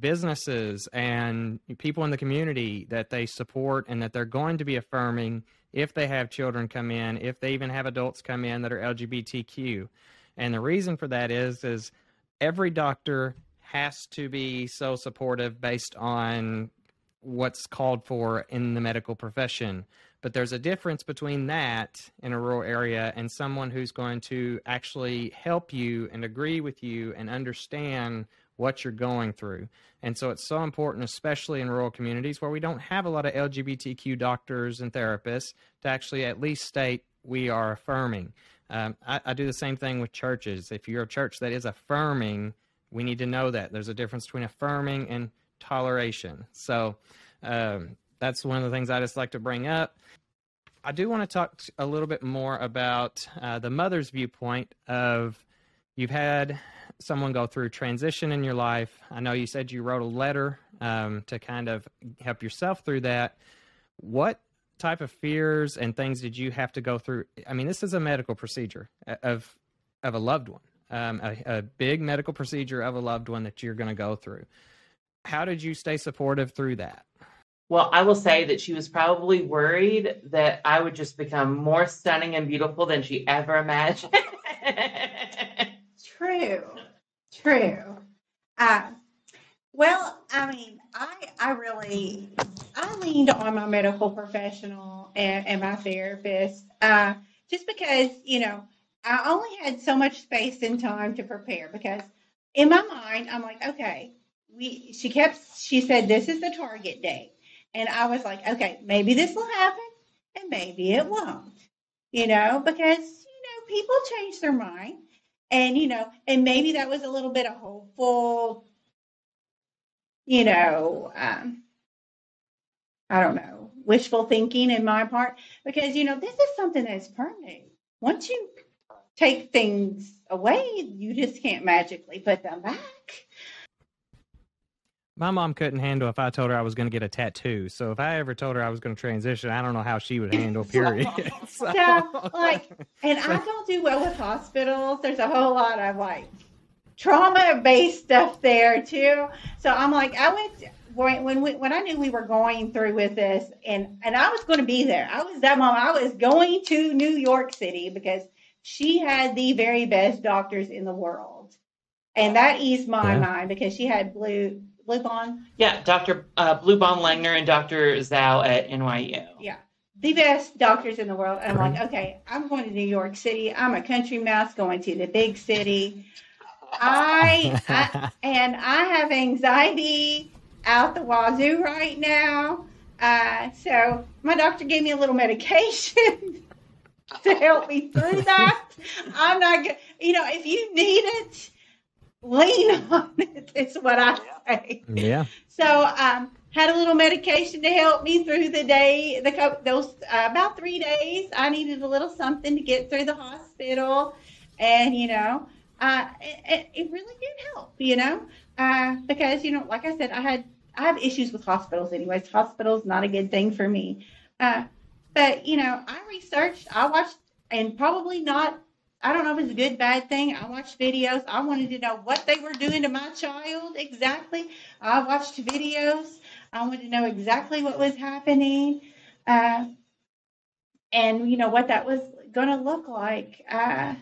A: businesses and people in the community that they support and that they're going to be affirming if they have children come in, if they even have adults come in that are LGBTQ. And the reason for that is is every doctor has to be so supportive based on what's called for in the medical profession. But there's a difference between that in a rural area and someone who's going to actually help you and agree with you and understand what you're going through. And so it's so important, especially in rural communities where we don't have a lot of LGBTQ doctors and therapists, to actually at least state we are affirming. Um, I, I do the same thing with churches. If you're a church that is affirming, we need to know that there's a difference between affirming and toleration. So um, that's one of the things I just like to bring up. I do want to talk a little bit more about uh, the mother's viewpoint of you've had someone go through transition in your life. I know you said you wrote a letter um, to kind of help yourself through that. What type of fears and things did you have to go through? I mean, this is a medical procedure of of a loved one, um, a, a big medical procedure of a loved one that you're going to go through. How did you stay supportive through that?
C: Well, I will say that she was probably worried that I would just become more stunning and beautiful than she ever imagined.
D: True, true. Uh, well, I mean, I I really I leaned on my medical professional and, and my therapist uh, just because you know I only had so much space and time to prepare because in my mind I'm like okay we she kept she said this is the target date and I was like okay maybe this will happen and maybe it won't you know because you know people change their mind. And you know and maybe that was a little bit of hopeful you know um, i don't know wishful thinking in my part. Because you know this is something that's permanent. Once you take things away you just can't magically put them back
A: My mom couldn't handle if I told her I was going to get a tattoo. So if I ever told her I was going to transition, I don't know how she would handle. Period. so,
D: Yeah, like, and I don't do well with hospitals. There's a whole lot of like trauma based stuff there too. So I'm like, I went when when we, when I knew we were going through with this, and and I was going to be there. I was that mom. I was going to New York City because she had the very best doctors in the world, and that eased my
A: Yeah.
D: mind because she had blue blue bond
C: yeah, Dr. Uh, Blue Langner and Dr. Zhao at NYU.
D: Yeah, the best doctors in the world. And I'm like, okay, I'm going to New York City. I'm a country mouse going to the big city. I, I and I have anxiety out the wazoo right now. Uh, so my doctor gave me a little medication to help me through that. I'm not gonna, you know, if you need it, lean on it. It's what I say.
A: yeah.
D: So um, had a little medication to help me through the day. The those uh, about three days, I needed a little something to get through the hospital, and you know, uh, it, it really did help. You know, uh, because you know, like I said, I had I have issues with hospitals. Anyways, hospitals not a good thing for me. Uh, but you know, I researched, I watched, and probably not. I don't know if it's a good bad thing. I watched videos. I wanted to know what they were doing to my child exactly. I watched videos. I wanted to know exactly what was happening. Uh, and you know what that was going to look like. Uh,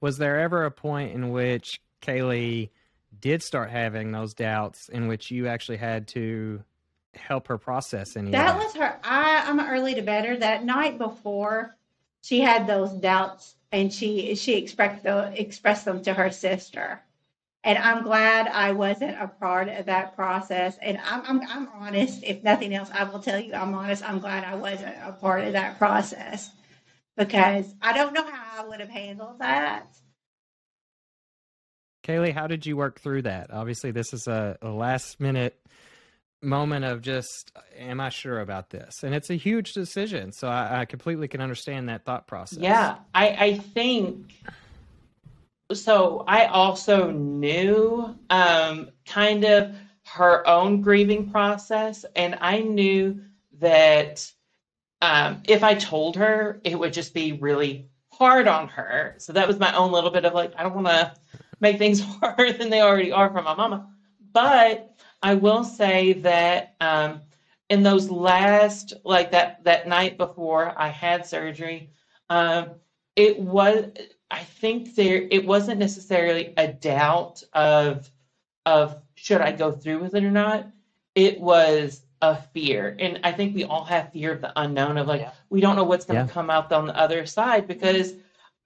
A: was there ever a point in which Caley did start having those doubts in which you actually had to help her process any
D: that,
A: that?
D: was her I, i'm early to better that night before she had those doubts and she she expressed, the, expressed them to her sister. And i'm glad i wasn't a part of that process. And I'm, I'm i'm honest. If nothing else i will tell you i'm honest. I'm glad i wasn't a part of that process. Because i don't know how i would have handled that.
A: Caley, how did you work through that? Obviously, this is a, a last minute moment of just, am I sure about this? And it's a huge decision. So I, I completely can understand that thought process.
C: Yeah, I, I think so. I also knew um, kind of her own grieving process, and I knew that um, if I told her, it would just be really hard on her. So that was my own little bit of like, I don't want to make things harder than they already are for my mama. But I will say that um, in those last, like that that night before I had surgery, um, it was. I think there it wasn't necessarily a doubt of of should I go through with it or not. It was a fear, and I think we all have fear of the unknown of like yeah. we don't know what's going to yeah. come out on the other side because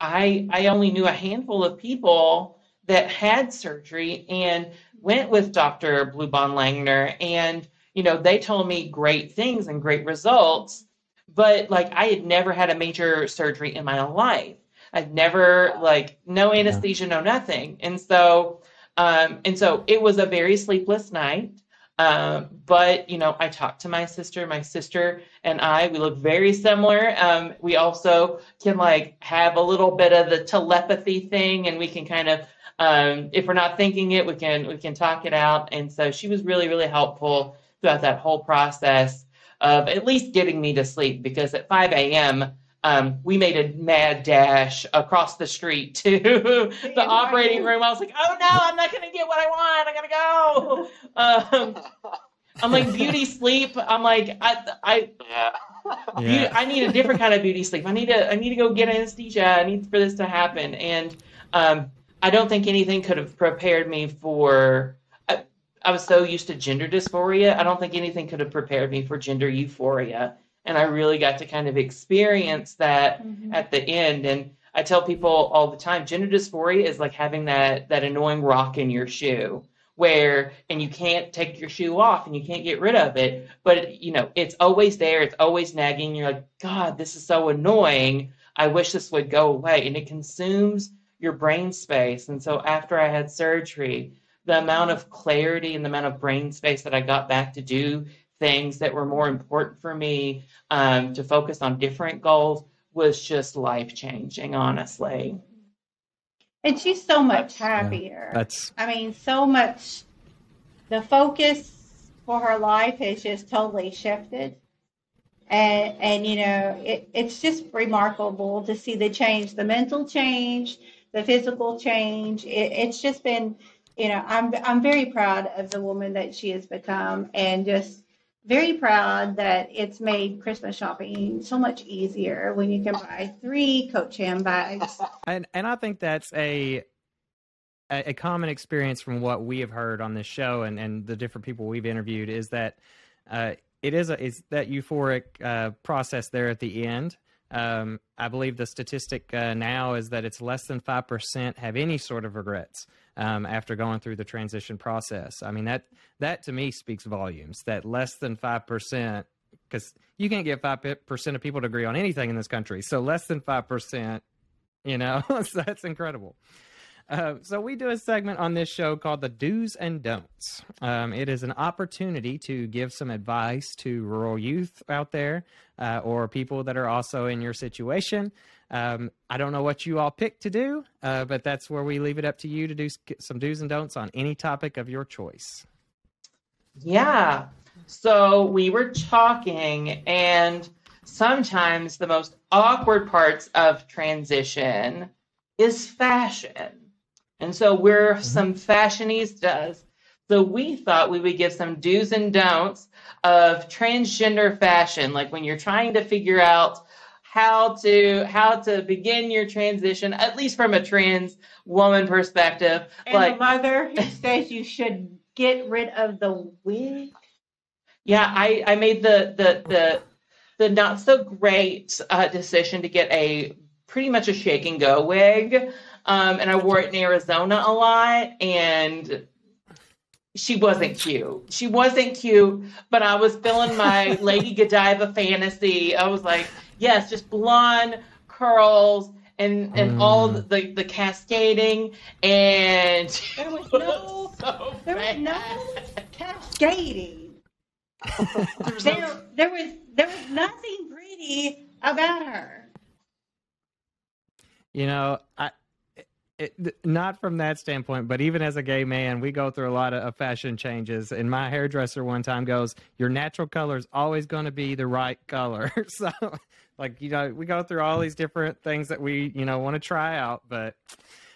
C: I I only knew a handful of people that had surgery and went with Dr. Bluebond Langner and you know they told me great things and great results but like I had never had a major surgery in my life. I'd never like no anesthesia, no nothing. And so um and so it was a very sleepless night. Um, but you know, I talked to my sister. My sister and I, we look very similar. Um, we also can like have a little bit of the telepathy thing, and we can kind of um, if we're not thinking it, we can we can talk it out. And so she was really really helpful throughout that whole process of at least getting me to sleep because at 5 a.m. Um, we made a mad dash across the street to the operating room. I was like, "Oh no, I'm not going to get what I want. I gotta go." Um, I'm like beauty sleep. I'm like I I yeah. Beauty, I need a different kind of beauty sleep. I need to I need to go get anesthesia. I need for this to happen. And um, I don't think anything could have prepared me for. I, I was so used to gender dysphoria. I don't think anything could have prepared me for gender euphoria. And I really got to kind of experience that mm-hmm. at the end. And I tell people all the time, gender dysphoria is like having that that annoying rock in your shoe where and you can't take your shoe off and you can't get rid of it but you know it's always there it's always nagging you're like god this is so annoying i wish this would go away and it consumes your brain space. And so after I had surgery, the amount of clarity and the amount of brain space that I got back to do things that were more important for me, um, to focus on different goals, was just life changing, honestly.
D: And she's so much happier.
A: Yeah, that's,
D: I mean, so much. The focus for her life has just totally shifted and and you know it, it's just remarkable to see the change the mental change the physical change. It, it's just been, you know, I'm I'm very proud of the woman that she has become, and just very proud that it's made Christmas shopping so much easier when you can buy three Coach handbags.
A: And and I think that's a a, common experience from what we have heard on this show and, and the different people we've interviewed is that uh, it is a is that euphoric uh, process there at the end um, I believe the statistic uh, now is that it's less than 5% have any sort of regrets um, after going through the transition process. I mean, that, that to me speaks volumes that less than 5%, because you can't get 5% of people to agree on anything in this country. So less than 5%, you know, so that's incredible. Uh, so we do a segment on this show called the do's and don'ts. Um, it is an opportunity to give some advice to rural youth out there uh, or people that are also in your situation. Um, I don't know what you all pick to do, uh, but that's where we leave it up to you to do some do's and don'ts on any topic of your choice.
C: Yeah. So we were talking, and sometimes the most awkward parts of transition is fashion. And so we're mm-hmm. some fashionistas So we thought we would give some do's and don'ts of transgender fashion, like when you're trying to figure out how to how to begin your transition, at least from a trans woman perspective.
D: And
C: like
D: the mother who says you should get rid of the wig.
C: Yeah, I, I made the the the the not so great uh, decision to get a pretty much a shake and go wig, um, and I wore it in Arizona a lot, and she wasn't cute. She wasn't cute, but I was feeling my Lady Godiva fantasy. I was like, yes, just blonde curls and and all
A: Mm.
C: the the cascading and
D: There was no
C: so
D: there was no cascading. There there was there was nothing pretty about her.
A: You know, I it, it- not from that standpoint, but even as a gay man, we go through a lot of, of fashion changes. And my hairdresser one time goes, "Your natural color is always going to be the right color." so, like you know, we go through all these different things that we you know want to try out. But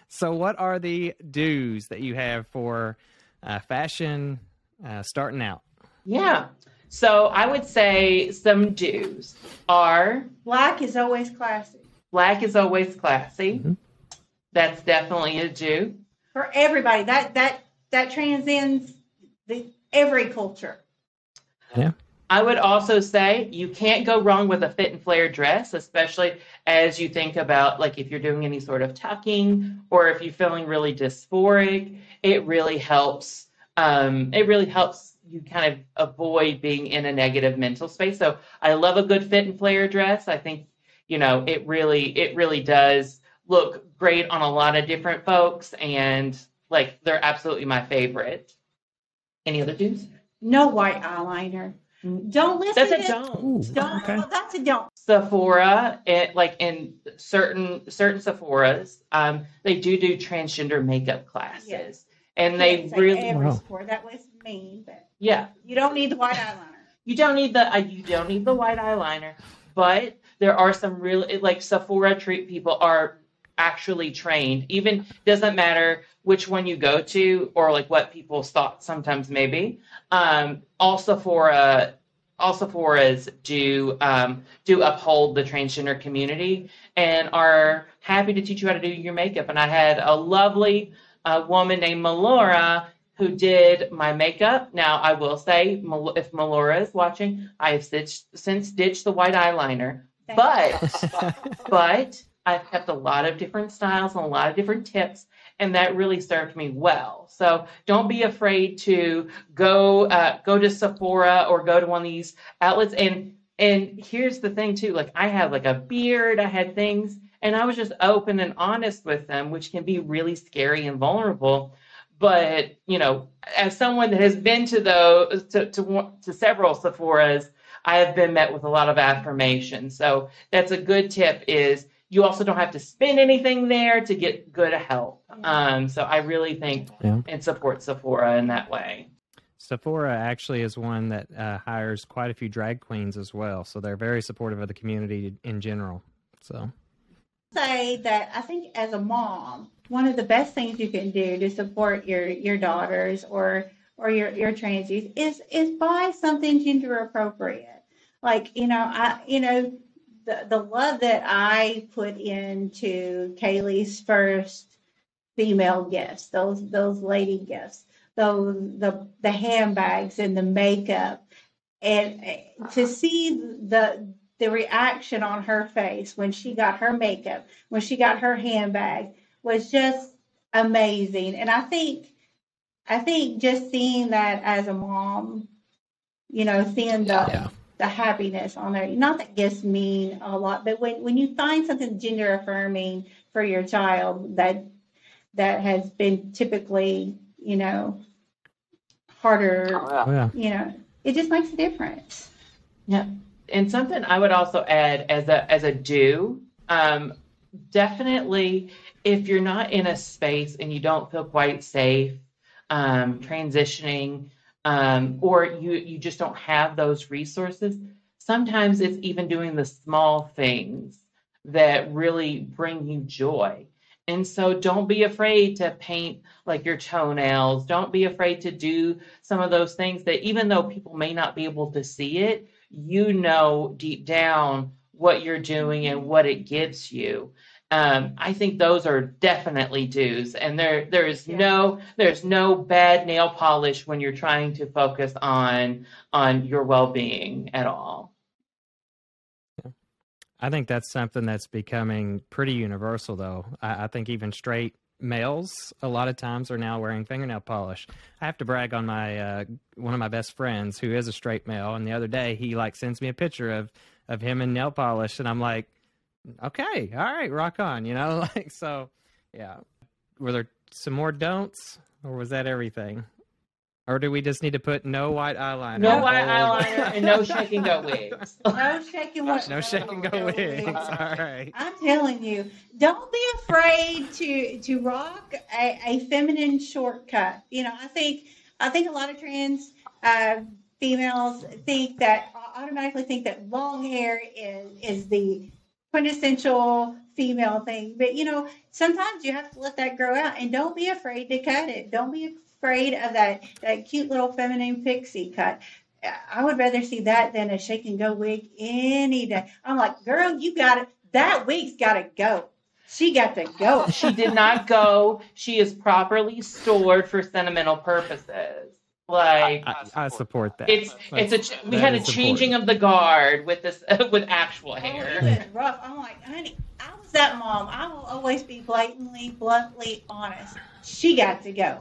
A: so, what are the do's that you have for uh, fashion uh, starting out?
C: Yeah. So I would say some do's are
D: Black is always classy.
C: black is always classy.
A: Mhm.
C: That's definitely a do.
D: for everybody. That that that transcends the every culture. Yeah.
C: I would also say you can't go wrong with a fit and flare dress, especially as you think about like if you're doing any sort of tucking or if you're feeling really dysphoric, it really helps. Um, it really helps you kind of avoid being in a negative mental space. So I love a good fit and flare dress. I think you know it really it really does look great on a lot of different folks, and like they're absolutely my favorite. Any other dudes?
D: No white eyeliner. Don't listen.
C: That's a don't.
D: Don't.
A: okay.
D: that's a don't.
C: Sephora, it, like in certain certain Sephoras, um, they do do transgender makeup classes,
D: Yes.
C: and they really,
D: every
A: Wow.
D: sport. That was mean, but
C: yeah,
D: you don't need the white eyeliner.
C: you don't need the uh, you don't need the white eyeliner, but there are some really like Sephora treat people are actually trained. Even doesn't matter which one you go to or like what people's thoughts sometimes maybe. Um, all Sephora, all Sephora's do um, do uphold the transgender community and are happy to teach you how to do your makeup. And I had a lovely uh, woman named Melora who did my makeup. Now, I will say, if Melora is watching, I have since, since ditched the white eyeliner,
D: Thank
C: but but I've kept a lot of different styles and a lot of different tips, and that really served me well. So don't be afraid to go uh, go to Sephora or go to one of these outlets. And and here's the thing too, like I had like a beard, I had things, and I was just open and honest with them, which can be really scary and vulnerable. But you know, as someone that has been to those to to, to several Sephoras, I have been met with a lot of affirmation. So that's a good tip. Is you also don't have to spend anything there to get good help. Um, so I really think
A: Yeah.
C: and support Sephora in that way.
A: Sephora actually is one that uh, hires quite a few drag queens as well, so they're very supportive of the community in general. So, I'd
D: say that I think as a mom, one of the best things you can do to support your your daughters or or your your transies is is buy something gender appropriate. Like you know, I you know the the love that I put into Caley's first female gifts, those those lady gifts, those the the handbags and the makeup, and uh, to see the the reaction on her face when she got her makeup, when she got her handbag was just amazing. And I think, I think just seeing that as a mom, you know, seeing the
A: Yeah.
D: The happiness on there. Not that gifts mean a lot, but when when you find something gender affirming for your child that that has been typically, you know, harder,
A: oh, yeah.
D: you know, it just makes a difference. Yeah.
C: And something I would also add as a as a do, um, definitely if you're not in a space and you don't feel quite safe um, transitioning, um, or you you just don't have those resources, sometimes it's even doing the small things that really bring you joy. And so don't be afraid to paint like your toenails. Don't be afraid to do some of those things that even though people may not be able to see it, you know deep down what you're doing and what it gives you. Um, I think those are definitely dues, and there there is
D: Yeah.
C: no there's no bad nail polish when you're trying to focus on on your well being at all.
A: I think that's something that's becoming pretty universal, though. I, I think even straight males a lot of times are now wearing fingernail polish. I have to brag on my uh, one of my best friends who is a straight male, and the other day he like sends me a picture of of him in nail polish, and I'm like, okay, all right, rock on, you know, like so. Yeah, were there some more don'ts, or was that everything? Or do we just need to put no white eyeliner?
C: No white
A: bold-
C: eyeliner and no shake and go wigs.
D: No shaking what?
A: No shake and go wigs. All right.
D: I'm telling you, don't be afraid to to rock a, a feminine shortcut. You know, I think I think a lot of trans uh, females think that automatically think that long hair is is the quintessential female thing. But you know, sometimes you have to let that grow out, and don't be afraid to cut it. Don't be afraid of that that cute little feminine pixie cut. I would rather see that than a shake and go wig any day. I'm like, girl, you got it. That wig's got to go. She got to go.
C: She did not go. She is properly stored for sentimental purposes. Like
A: I, I support that.
C: it's it's a ch- we had a
A: is
C: changing of the guard with this with actual
D: Oh, it
C: hair.
D: rough. I'm like, honey, I was that mom. I will always be blatantly, bluntly honest. She got to go.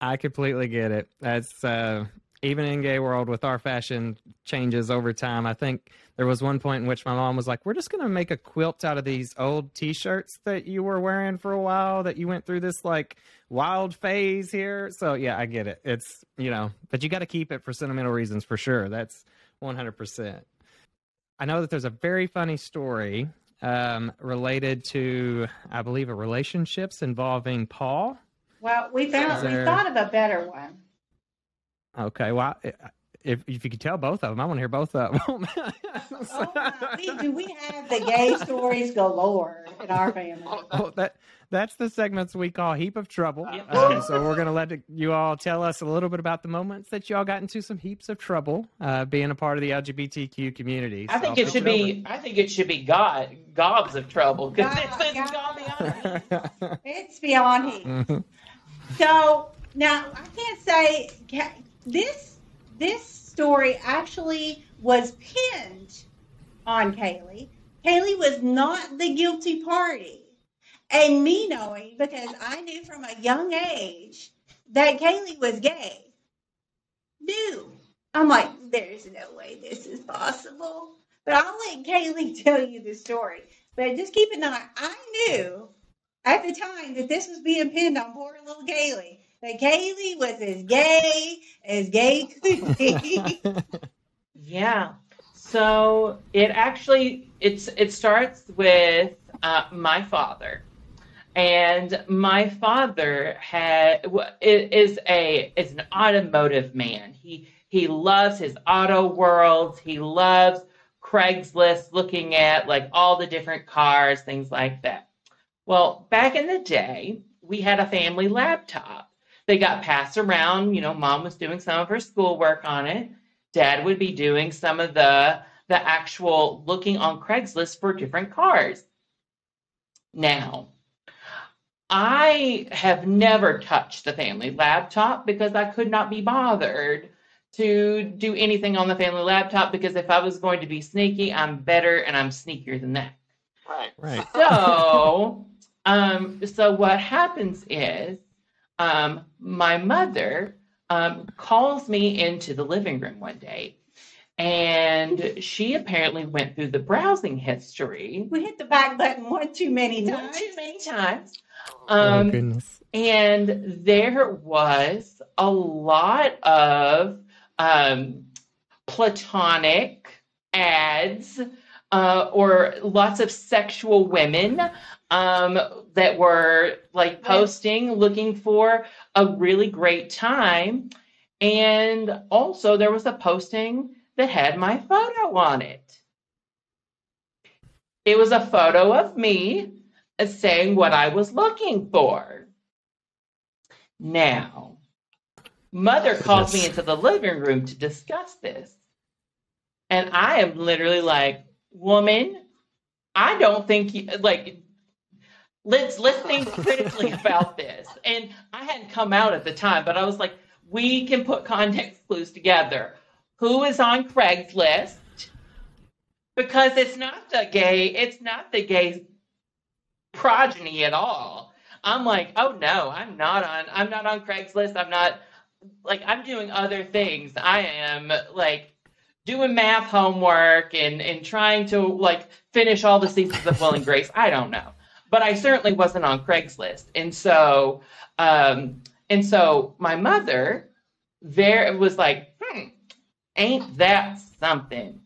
A: I completely get it. That's uh, even in gay world with our fashion changes over time. I think there was one point in which my mom was like, "We're just going to make a quilt out of these old T-shirts that you were wearing for a while. That you went through this like wild phase here." So yeah, I get it. It's you know, but you got to keep it for sentimental reasons for sure. That's one hundred percent. I know that there's a very funny story um, related to, I believe, a relationships involving Paul.
D: Well, we found
A: Is
D: we thought of a better one.
A: Okay, well, if if you could tell both of them, I want to hear both of them.
D: Oh, my. we, do we have the gay stories galore in our family?
A: Oh, that that's the segments we call heap of trouble.
C: Yep.
A: Um, so we're gonna let you all tell us a little bit about the moments that you all got into some heaps of trouble uh, being a part of the LGBTQ community.
C: I think
A: I'll
C: it
A: pitch
C: should be. I think it should be God gobs of trouble because
D: God-
C: it's, it's
D: God.
C: beyond.
A: over.
D: It's beyond heat.
A: Mhm.
D: So now I can't say ca- this. This story actually was pinned on Caley. Caley was not the guilty party, and me knowing because I knew from a young age that Caley was gay. Knew I'm like, there's no way this is possible. But I'll let Caley tell you the story. But just keep in mind, I knew at the time that this was being pinned on poor little Caley, that Caley was as gay as gay could be.
C: Yeah. So it actually it's it starts with uh, my father, and my father had is a is an automotive man. He he loves his auto worlds. He loves Craigslist, looking at like all the different cars, things like that. Well, back in the day, we had a family laptop. They got passed around. You know, mom was doing some of her schoolwork on it dad would be doing some of the the actual looking on Craigslist for different cars. Now, I have never touched the family laptop because I could not be bothered to do anything on the family laptop because if I was going to be sneaky, I'm better and I'm sneakier than that.
E: Right.
A: right.
C: So, um, so what happens is, um, my mother um, calls me into the living room one day, and she apparently went through the browsing history
D: we hit the back button one too many
C: one
D: times.
C: too many times.
A: oh
C: Um,
A: goodness.
C: and there was a lot of um, platonic ads uh, or lots of sexual women um, that were like posting looking for a really great time. And also, there was a posting that had my photo on it. it was a photo of me saying what I was looking for. Now, mother calls me into the living room to discuss this. And I am literally like, woman, I don't think you like let's let's think critically about this. And I hadn't come out at the time, but I was like, we can put context clues together. Who is on Craigslist? Because it's not the gay, it's not the gay progeny at all. I'm like, oh no, I'm not on I'm not on Craigslist. I'm not like I'm doing other things. I am like doing math homework and and trying to like finish all the seasons of Will and Grace. I don't know, but I certainly wasn't on Craigslist, and so um, and so my mother there was like, hmm, ain't that something?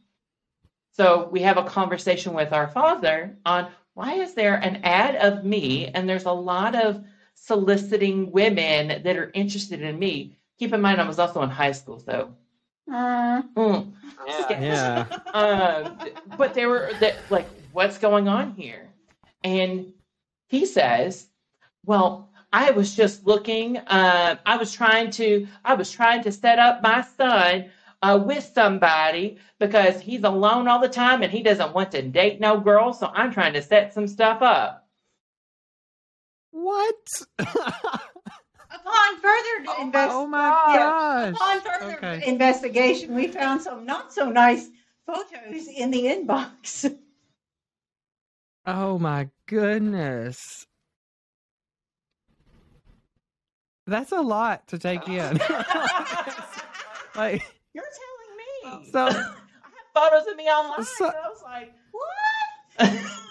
C: So we have a conversation with our father on why is there an ad of me and there's a lot of soliciting women that are interested in me. Keep in mind I was also in high school, so
D: Uh,
C: mm,
A: Yeah.
C: um, but they were that like, what's going on here? And he says, well, I was just looking. Uh, I was trying to. I was trying to set up my son uh, with somebody because he's alone all the time and he doesn't want to date no girl. So I'm trying to set some stuff up.
A: What?
D: upon further oh invest-
A: oh my
D: yeah,
A: gosh.
D: upon further
A: Okay.
D: investigation, we found some not so nice photos in the inbox.
A: Oh my goodness. That's a lot to take in. like
C: You're telling me.
A: so
C: I have photos of me online.
A: So-
C: and I was like,
D: what?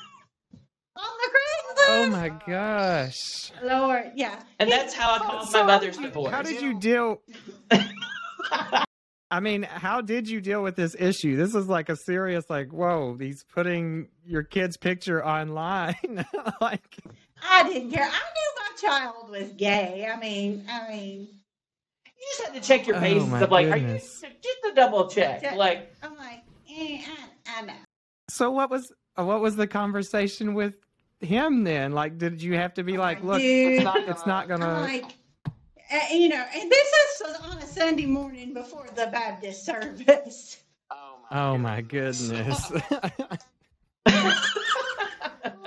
D: On the Craigslist?
A: oh my gosh.
D: Lord, yeah.
C: and that's how I called
A: So
C: my mother's
A: how did you-
C: divorce.
A: How did you deal I mean, how did you deal with this issue? This is like a serious like, whoa, he's putting your kid's picture online. like
D: I didn't care. I knew my child was gay. I mean, I mean,
C: You just had to check your
A: Oh,
C: bases
A: my
C: of like,
A: goodness.
C: are you just a double check?
D: Check.
C: Like,
D: I'm like, eh, I, I know.
A: so what was what was the conversation with him then? Like did you have to be like, look,
D: Dude,
A: it's not
D: I'm
A: gonna
D: like, uh, you know, and this is on a Sunday morning before the Baptist service.
A: Oh my goodness.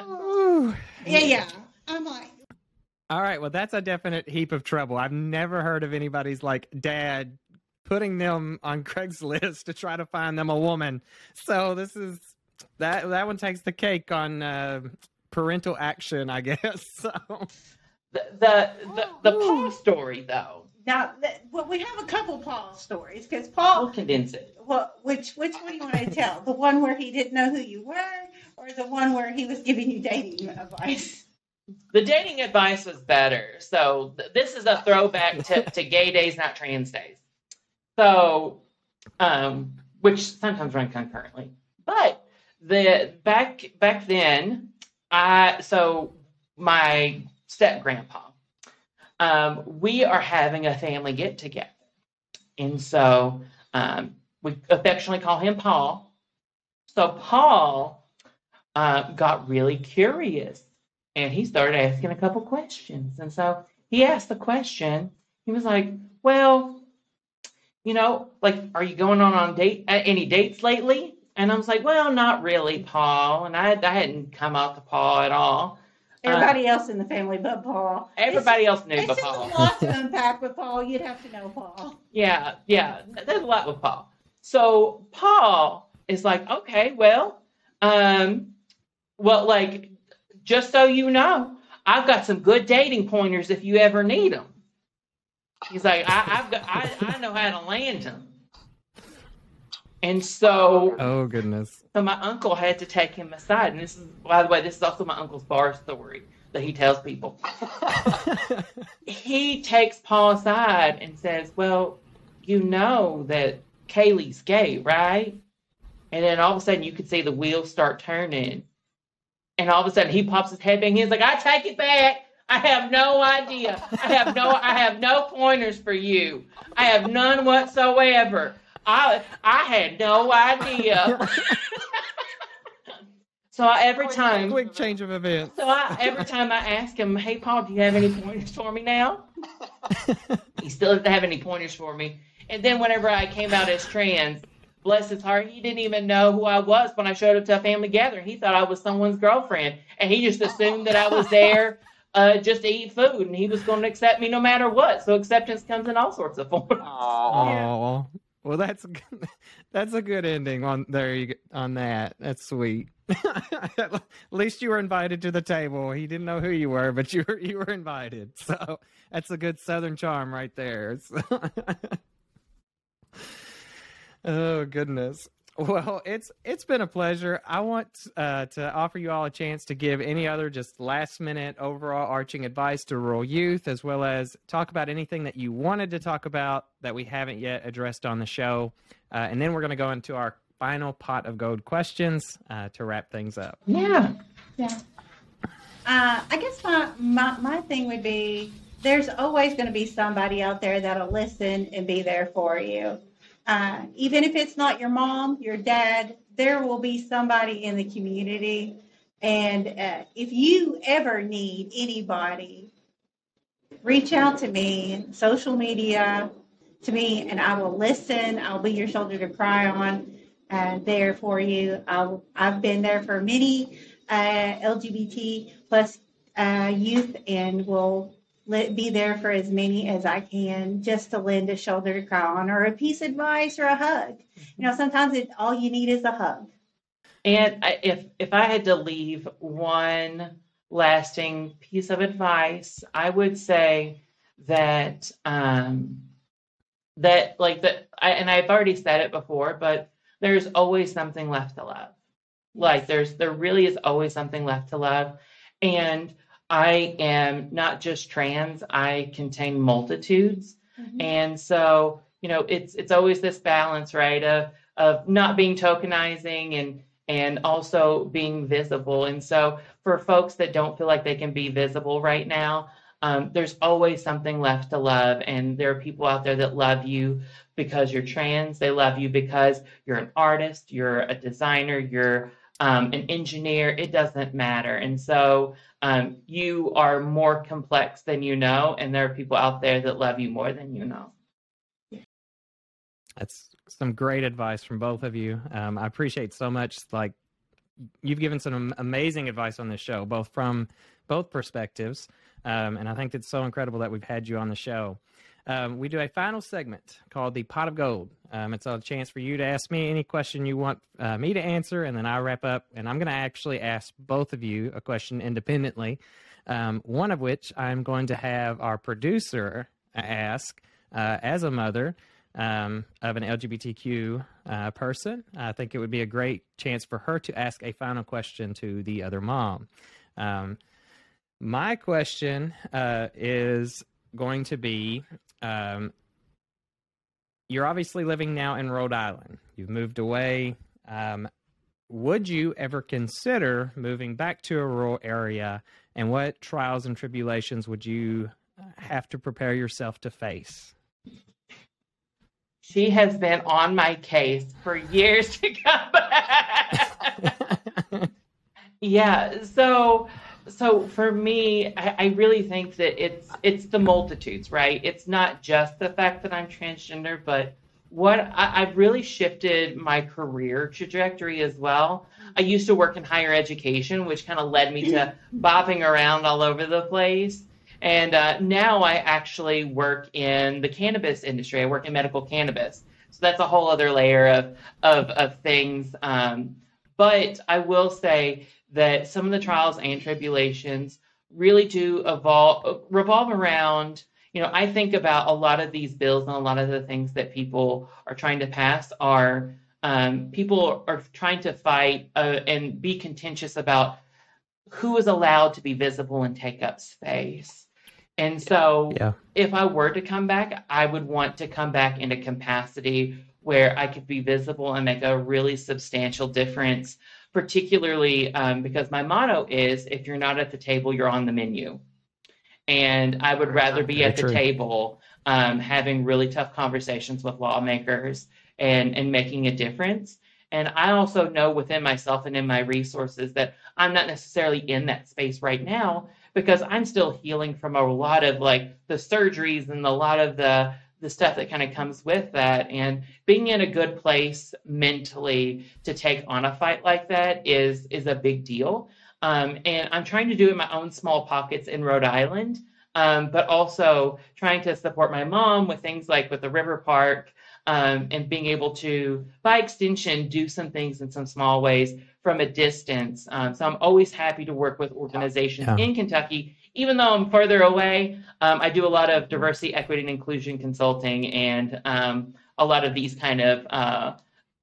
A: Ooh.
D: Yeah, yeah. I'm like,
A: All right, well that's a definite heap of trouble. I've never heard of anybody's like dad putting them on Craigslist to try to find them a woman. So this is that that one takes the cake on uh, parental action, I guess. So
C: the the the, the Paul story though.
D: now, that, well, we have a couple Paul stories because
C: I'll
D: Paul,
C: condense it.
D: what, which which one do you want to tell? The one where he didn't know who you were, or the one where he was giving you dating advice?
C: The dating advice was better. So th- this is a throwback to, to gay days, not trans days. So, um, which sometimes run concurrently. But the back back then, I so my step grandpa, um, we are having a family get together, and so um, we affectionately call him Paul. So Paul uh, got really curious and he started asking a couple questions. And so he asked the question. He was like, "Well, you know, like, are you going on on date any dates lately?" And I was like, "Well, not really, Paul." And I I hadn't come out to Paul at all.
D: Everybody else in the family but Paul.
C: Everybody else knew
D: It's,
C: but
D: it's
C: Paul.
D: a lot to unpack with Paul. You'd have to know Paul.
C: Yeah, yeah. There's a lot with Paul. So Paul is like, okay, well, um, well, like, just so you know, I've got some good dating pointers if you ever need them. He's like, I, I've got, I, I know how to land them. And so,
A: Oh goodness.
C: so my uncle had to take him aside, and this is, by the way, this is also my uncle's bar story that he tells people. he takes Paul aside and says, Well, you know that Caley's gay, right? And then all of a sudden you could see the wheels start turning. And all of a sudden he pops his head back and he's like, I take it back. I have no idea. I have no I have no pointers for you. I have none whatsoever. I I had no idea. So I, every time,
A: quick change of events.
C: so I, every time I ask him, "Hey, Paul, do you have any pointers for me now?" he still doesn't have any pointers for me. And then whenever I came out as trans, bless his heart, he didn't even know who I was when I showed up to a family gathering. He thought I was someone's girlfriend, and he just assumed that I was there uh, just to eat food, and he was going to accept me no matter what. So acceptance comes in all sorts of forms.
A: Oh, well, that's that's a good ending on there. You on that. That's sweet. At least you were invited to the table. He didn't know who you were, but you were you were invited. So that's a good Southern charm right there. oh goodness. Well, it's it's been a pleasure. I want uh, to offer you all a chance to give any other just last minute overall arching advice to rural youth, as well as talk about anything that you wanted to talk about that we haven't yet addressed on the show, uh, and then we're going to go into our final pot of gold questions uh, to wrap things up.
C: Yeah.
D: Yeah. Uh, I guess my, my my thing would be there's always going to be somebody out there that'll listen and be there for you. Uh, even if it's not your mom, your dad, there will be somebody in the community. And uh, if you ever need anybody, reach out to me, social media, to me, and I will listen. I'll be your shoulder to cry on, uh, there for you. I'll, I've been there for many uh, LGBT plus uh, youth and will let, be there for as many as I can just to lend a shoulder to cry on or a piece of advice or a hug. You know, sometimes it, all you need is a hug.
C: And I, if if I had to leave one lasting piece of advice, I would say that um, that like that. I, and I've already said it before, but there's always something left to love. Like there's there really is always something left to love, and I am not just trans. I contain multitudes. And so, you know, it's it's always this balance, right, of of not being tokenizing and and also being visible. And so, for folks that don't feel like they can be visible right now, um, there's always something left to love. And there are people out there that love you because you're trans. They love you because you're an artist, you're a designer, you're um, an engineer. It doesn't matter. And so, um, you are more complex than you know, and there are people out there that love you more than you know.
A: That's some great advice from both of you. Um, I appreciate so much. Like you've given some amazing advice on this show, both from both perspectives, um, and I think it's so incredible that we've had you on the show. Um, we do a final segment called the Pot of Gold. Um, it's a chance for you to ask me any question you want uh, me to answer, and then I wrap up. And I'm going to actually ask both of you a question independently. Um, one of which I'm going to have our producer ask uh, as a mother um, of an LGBTQ uh, person. I think it would be a great chance for her to ask a final question to the other mom. Um, my question uh, is going to be um, You're obviously living now in Rhode Island, you've moved away. Um, would you ever consider moving back to a rural area? And what trials and tribulations would you have to prepare yourself to face?
C: She has been on my case for years to come back. yeah, so so for me, I, I really think that it's it's the multitudes, right? It's not just the fact that I'm transgender, but what I, I've really shifted my career trajectory as well. I used to work in higher education, which kind of led me to bopping around all over the place. And uh, now I actually work in the cannabis industry. I work in medical cannabis. So that's a whole other layer of, of, of things. Um, but I will say that some of the trials and tribulations really do evolve, revolve around, you know, I think about a lot of these bills and a lot of the things that people are trying to pass are um, people are trying to fight uh, and be contentious about who is allowed to be visible and take up space. And so,
A: Yeah.
C: if I were to come back, I would want to come back in a capacity where I could be visible and make a really substantial difference, particularly um, because my motto is if you're not at the table, you're on the menu. And I would rather be
A: Very
C: at the
A: true.
C: table um, having really tough conversations with lawmakers and, and making a difference. And I also know within myself and in my resources that I'm not necessarily in that space right now because I'm still healing from a lot of like the surgeries and a lot of the the stuff that kind of comes with that. And being in a good place mentally to take on a fight like that is is a big deal. Um, and i'm trying to do it in my own small pockets in rhode island um, but also trying to support my mom with things like with the river park um, and being able to by extension do some things in some small ways from a distance. Um, so i'm always happy to work with organizations
A: Yeah.
C: in kentucky even though I'm further away, um, I do a lot of diversity, equity, and inclusion consulting and um, a lot of these kind of uh,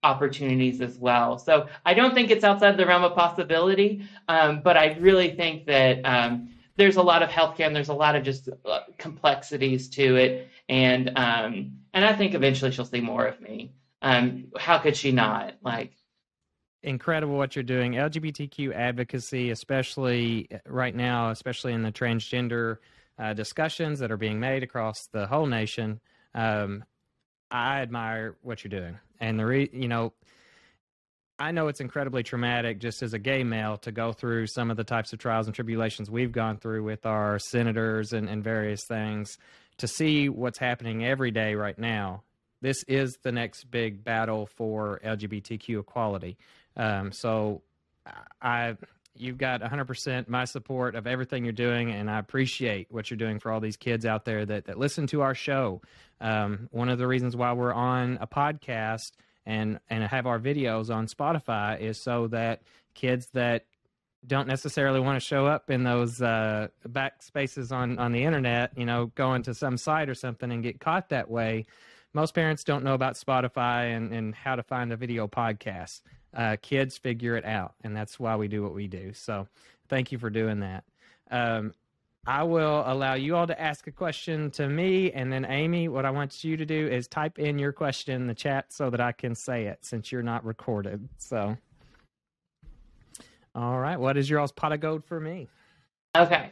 C: opportunities as well. So I don't think it's outside the realm of possibility, um, but I really think that um, there's a lot of healthcare and there's a lot of just uh, complexities to it, and um, and I think eventually she'll see more of me. Um, how could she not? Like,
A: incredible what you're doing. LGBTQ advocacy, especially uh, right now, especially in the transgender uh, discussions that are being made across the whole nation. Um, I admire what you're doing, and the re- you know, I know it's incredibly traumatic just as a gay male to go through some of the types of trials and tribulations we've gone through with our senators and, and various things. To see what's happening every day right now, this is the next big battle for LGBTQ equality. Um, so I, you've got 100% my support of everything you're doing, and I appreciate what you're doing for all these kids out there that, that listen to our show. Um, one of the reasons why we're on a podcast and and have our videos on Spotify is so that kids that don't necessarily want to show up in those uh, back spaces on on the internet, you know, going to some site or something and get caught that way. Most parents don't know about Spotify and, and how to find a video podcast. Uh, kids figure it out, and that's why we do what we do. So, thank you for doing that. Um, I will allow you all to ask a question to me, and then Amy, what I want you to do is type in your question in the chat so that I can say it since you're not recorded. So, all right, what is your all's pot of gold for me?
C: Okay.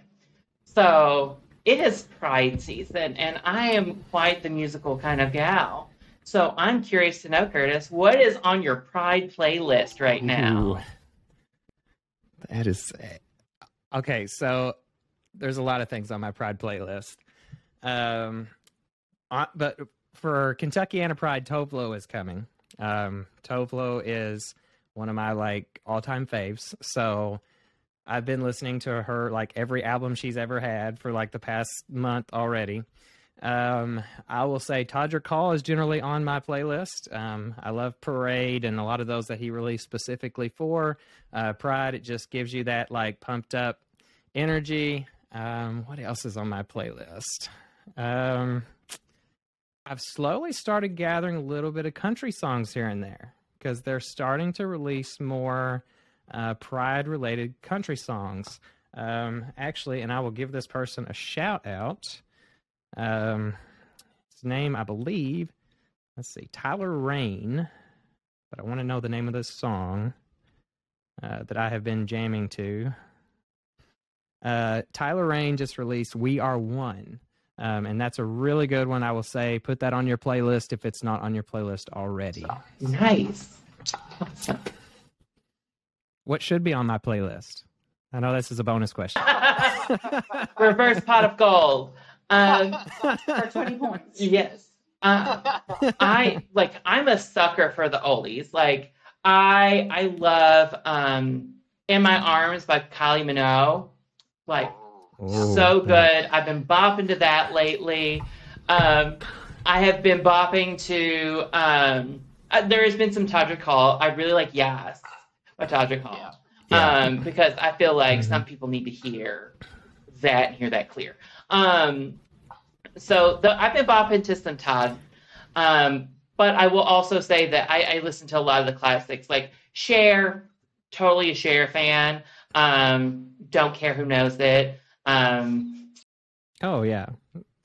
C: So it is Pride season, and I am quite the musical kind of gal. So I'm curious to know, Kurtis, what is on your Pride playlist right now?
A: Ooh. That is okay. So there's a lot of things on my Pride playlist. Um, but for Kentuckiana Pride, Tove Lo is coming. Um, Tove Lo is one of my like all-time faves. So I've been listening to her like every album she's ever had for like the past month already. Um, I will say Todrick Hall is generally on my playlist. Um, I love Parade and a lot of those that he released specifically for uh, Pride. It just gives you that like pumped up energy. Um, what else is on my playlist? Um, I've slowly started gathering a little bit of country songs here and there because they're starting to release more uh, Pride related country songs. Um, actually, and I will give this person a shout out. Um, his name, I believe, let's see, Tyler Rain, but I want to know the name of this song uh, that I have been jamming to. Uh, Tyler Rain just released "We Are One," um, and that's a really good one. I will say, put that on your playlist if it's not on your playlist already.
C: Nice. Awesome.
A: What should be on my playlist? I know this is a bonus question.
C: Reverse pot of gold. Um,
D: for 20 points.
C: yes. Uh, I like I'm a sucker for the oldies. Like I I love um In My Arms by Kylie Minogue. Like so good. I've been bopping to that lately. Um I have been bopping to um uh, there has been some Todrick Hall. I really like Yes by Todrick Hall.
B: Yeah.
A: Yeah.
C: Um because I feel like
A: Mhm.
C: some people need to hear that and hear that clear. Um so the, I've been bopping to some Todd. Um, but I will also say that I, I listen to a lot of the classics, like Cher, totally a Cher fan. Um, don't care who knows it. Um,
A: Oh yeah.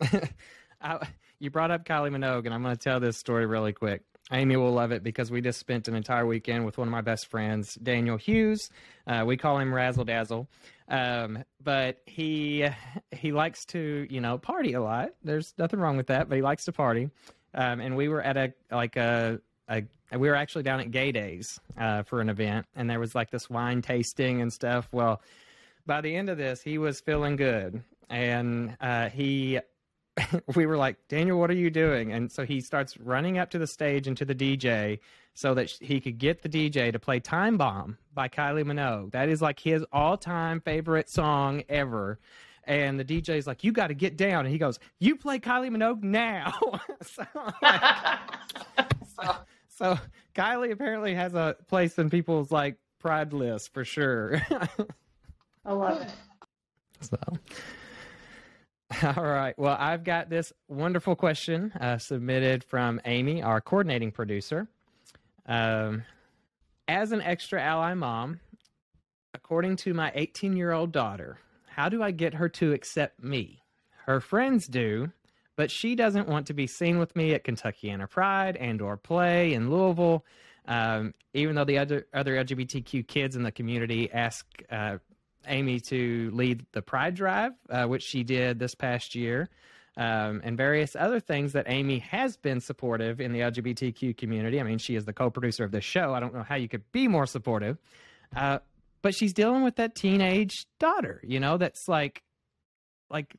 A: I, you brought up Kylie Minogue, and I'm going to tell this story really quick. Amy will love it because we just spent an entire weekend with one of my best friends, Daniel Hughes. Uh, we call him Razzle Dazzle, um, but he he likes to you know party a lot. There's nothing wrong with that, but he likes to party. Um, and we were at a like a a we were actually down at Gay Days uh, for an event, and there was like this wine tasting and stuff. Well, by the end of this, he was feeling good, and uh, he. we were like, Daniel, what are you doing? And so he starts running up to the stage and to the DJ so that he could get the DJ to play Time Bomb by Kylie Minogue. That is like his all time favorite song ever and the DJ's like, "You got to get down," and he goes, "You play Kylie Minogue now." so, so, so, Kylie apparently has a place in people's like pride list for sure.
D: I love it.
A: So. All right. Well, I've got this wonderful question uh, submitted from Amy, our coordinating producer. Um, as an extra ally mom, according to my 18 year old daughter, how do I get her to accept me? Her friends do, but she doesn't want to be seen with me at Kentuckiana Pride and or Play in Louisville. Um, even though the other other LGBTQ kids in the community ask uh, Amy to lead the Pride Drive, uh, which she did this past year, um, and various other things that Amy has been supportive in the LGBTQ community. I mean, she is the co-producer of this show. I don't know how you could be more supportive. Uh, but she's dealing with that teenage daughter, you know, that's like like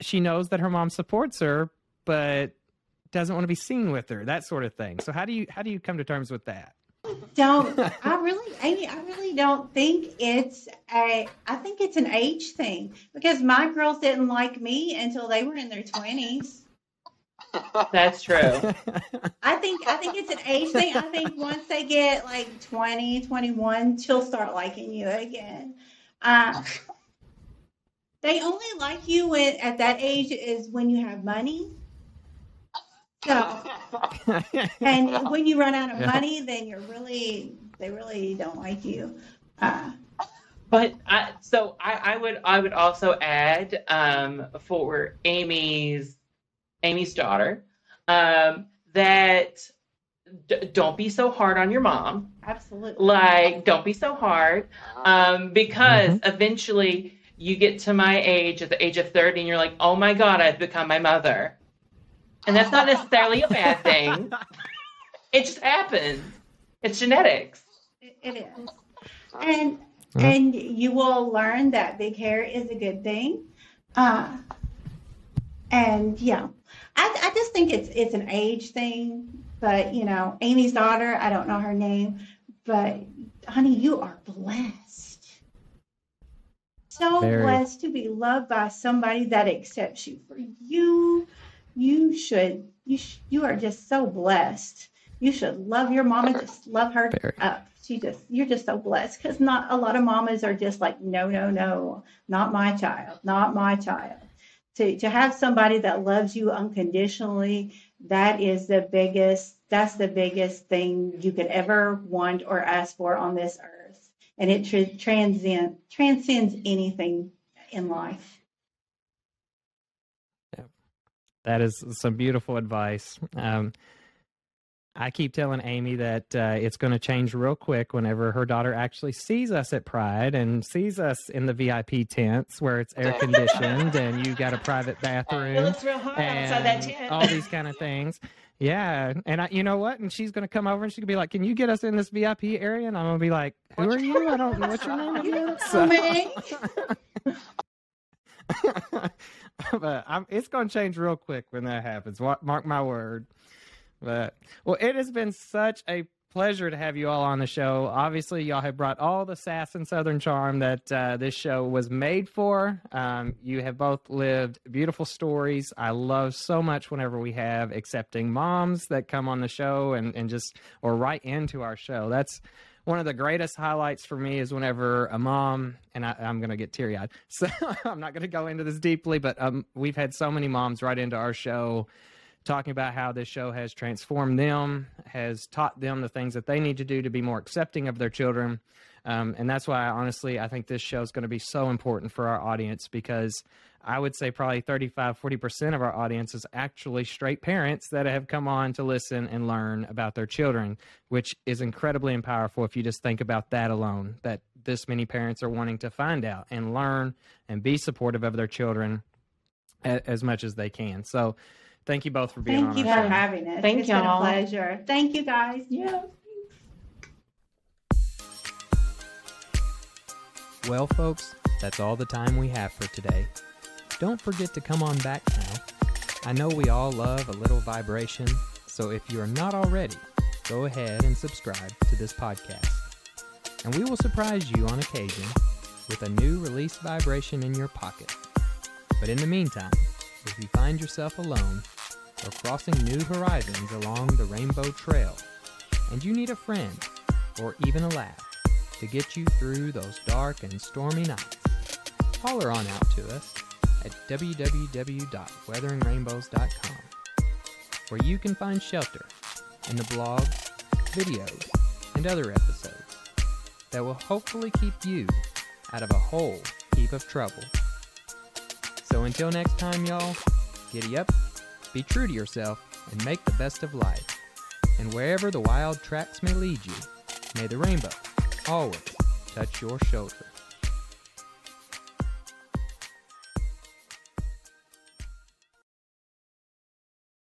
A: she knows that her mom supports her, but doesn't want to be seen with her, that sort of thing. So how do you how do you come to terms with that?
D: Don't I really Amy, I really don't think it's a I think it's an age thing because my girls didn't like me until they were in their twenties.
C: That's true.
D: I think I think it's an age thing. I think once they get like 20, 21, she'll start liking you again. Uh, they only like you when at that age is when you have money. So, and when you run out of
A: Yeah.
D: money, then you're really they really don't like you. Uh,
C: But I, so I, I would I would also add um, for Amy's Amy's daughter um, that d- don't be so hard on your mom.
D: absolutely.
C: Like don't be so hard um, because eventually you get to my age at the age of 30 and you're like, oh my God, I've become my mother. And that's not necessarily a bad thing. It just happens. It's genetics.
D: It, it is. And
A: Mhm.
D: and you will learn that big hair is a good thing. Uh, and yeah, I, I just think it's it's an age thing. But you know, Amy's daughter, I don't know her name, but honey, you are blessed. So
A: Very.
D: blessed to be loved by somebody that accepts you for you. You should you sh- you are just so blessed. You should love your mama, just love her
A: Very.
D: up. She just you're just so blessed because not a lot of mamas are just like no no no not my child not my child to to have somebody that loves you unconditionally that is the biggest that's the biggest thing you could ever want or ask for on this earth and it tra- transcend transcends anything in life
A: That is some beautiful advice. Um, I keep telling Amy that uh, it's going to change real quick whenever her daughter actually sees us at Pride and sees us in the VIP tents where it's air conditioned and you got a private
C: It
A: bathroom
C: looks real hot outside that
A: and
C: tent.
A: all these kind of things. Yeah, and I, you know what? And she's going to come over and she's going to be like, "Can you get us in this VIP area?" And I'm going to be like, "Who are you? I don't know what's your name again." So-. but I'm, it's going to change real quick when that happens. Mark my word. But well, it has been such a pleasure to have you all on the show. Obviously, y'all have brought all the sass and southern charm that uh, this show was made for. Um, you have both lived beautiful stories. I love so much whenever we have accepting moms that come on the show and, and just or write into our show. That's one of the greatest highlights for me is whenever a mom and I, I'm going to get teary eyed, so I'm not going to go into this deeply, but um, we've had so many moms write into our show talking about how this show has transformed them, has taught them the things that they need to do to be more accepting of their children. Um, and that's why, honestly, I think this show is going to be so important for our audience because I would say probably 35, 40% of our audience is actually straight parents that have come on to listen and learn about their children, which is incredibly powerful if you just think about that alone, that this many parents are wanting to find out and learn and be supportive of their children a- as much as they can. So, Thank you both for being
D: Thank
A: on Thank
D: you for
A: show.
D: having us.
C: Thank
D: It's been a
C: y'all.
D: pleasure. Thank you guys.
C: Yeah.
A: Well, folks, that's all the time we have for today. Don't forget to come on back now. I know we all love a little vibration, so if you are not already, go ahead and subscribe to this podcast. And we will surprise you on occasion with a new release vibration in your pocket. But in the meantime, if you find yourself alone or crossing new horizons along the Rainbow Trail, and you need a friend or even a laugh, to get you through those dark and stormy nights. Holler on out to us at www.weatheringrainbows.com, where you can find shelter in the blogs, videos, and other episodes that will hopefully keep you out of a whole heap of trouble. So until next time, y'all, giddy up, be true to yourself, and make the best of life. And wherever the wild tracks may lead you, may the rainbow always touch your shoulder.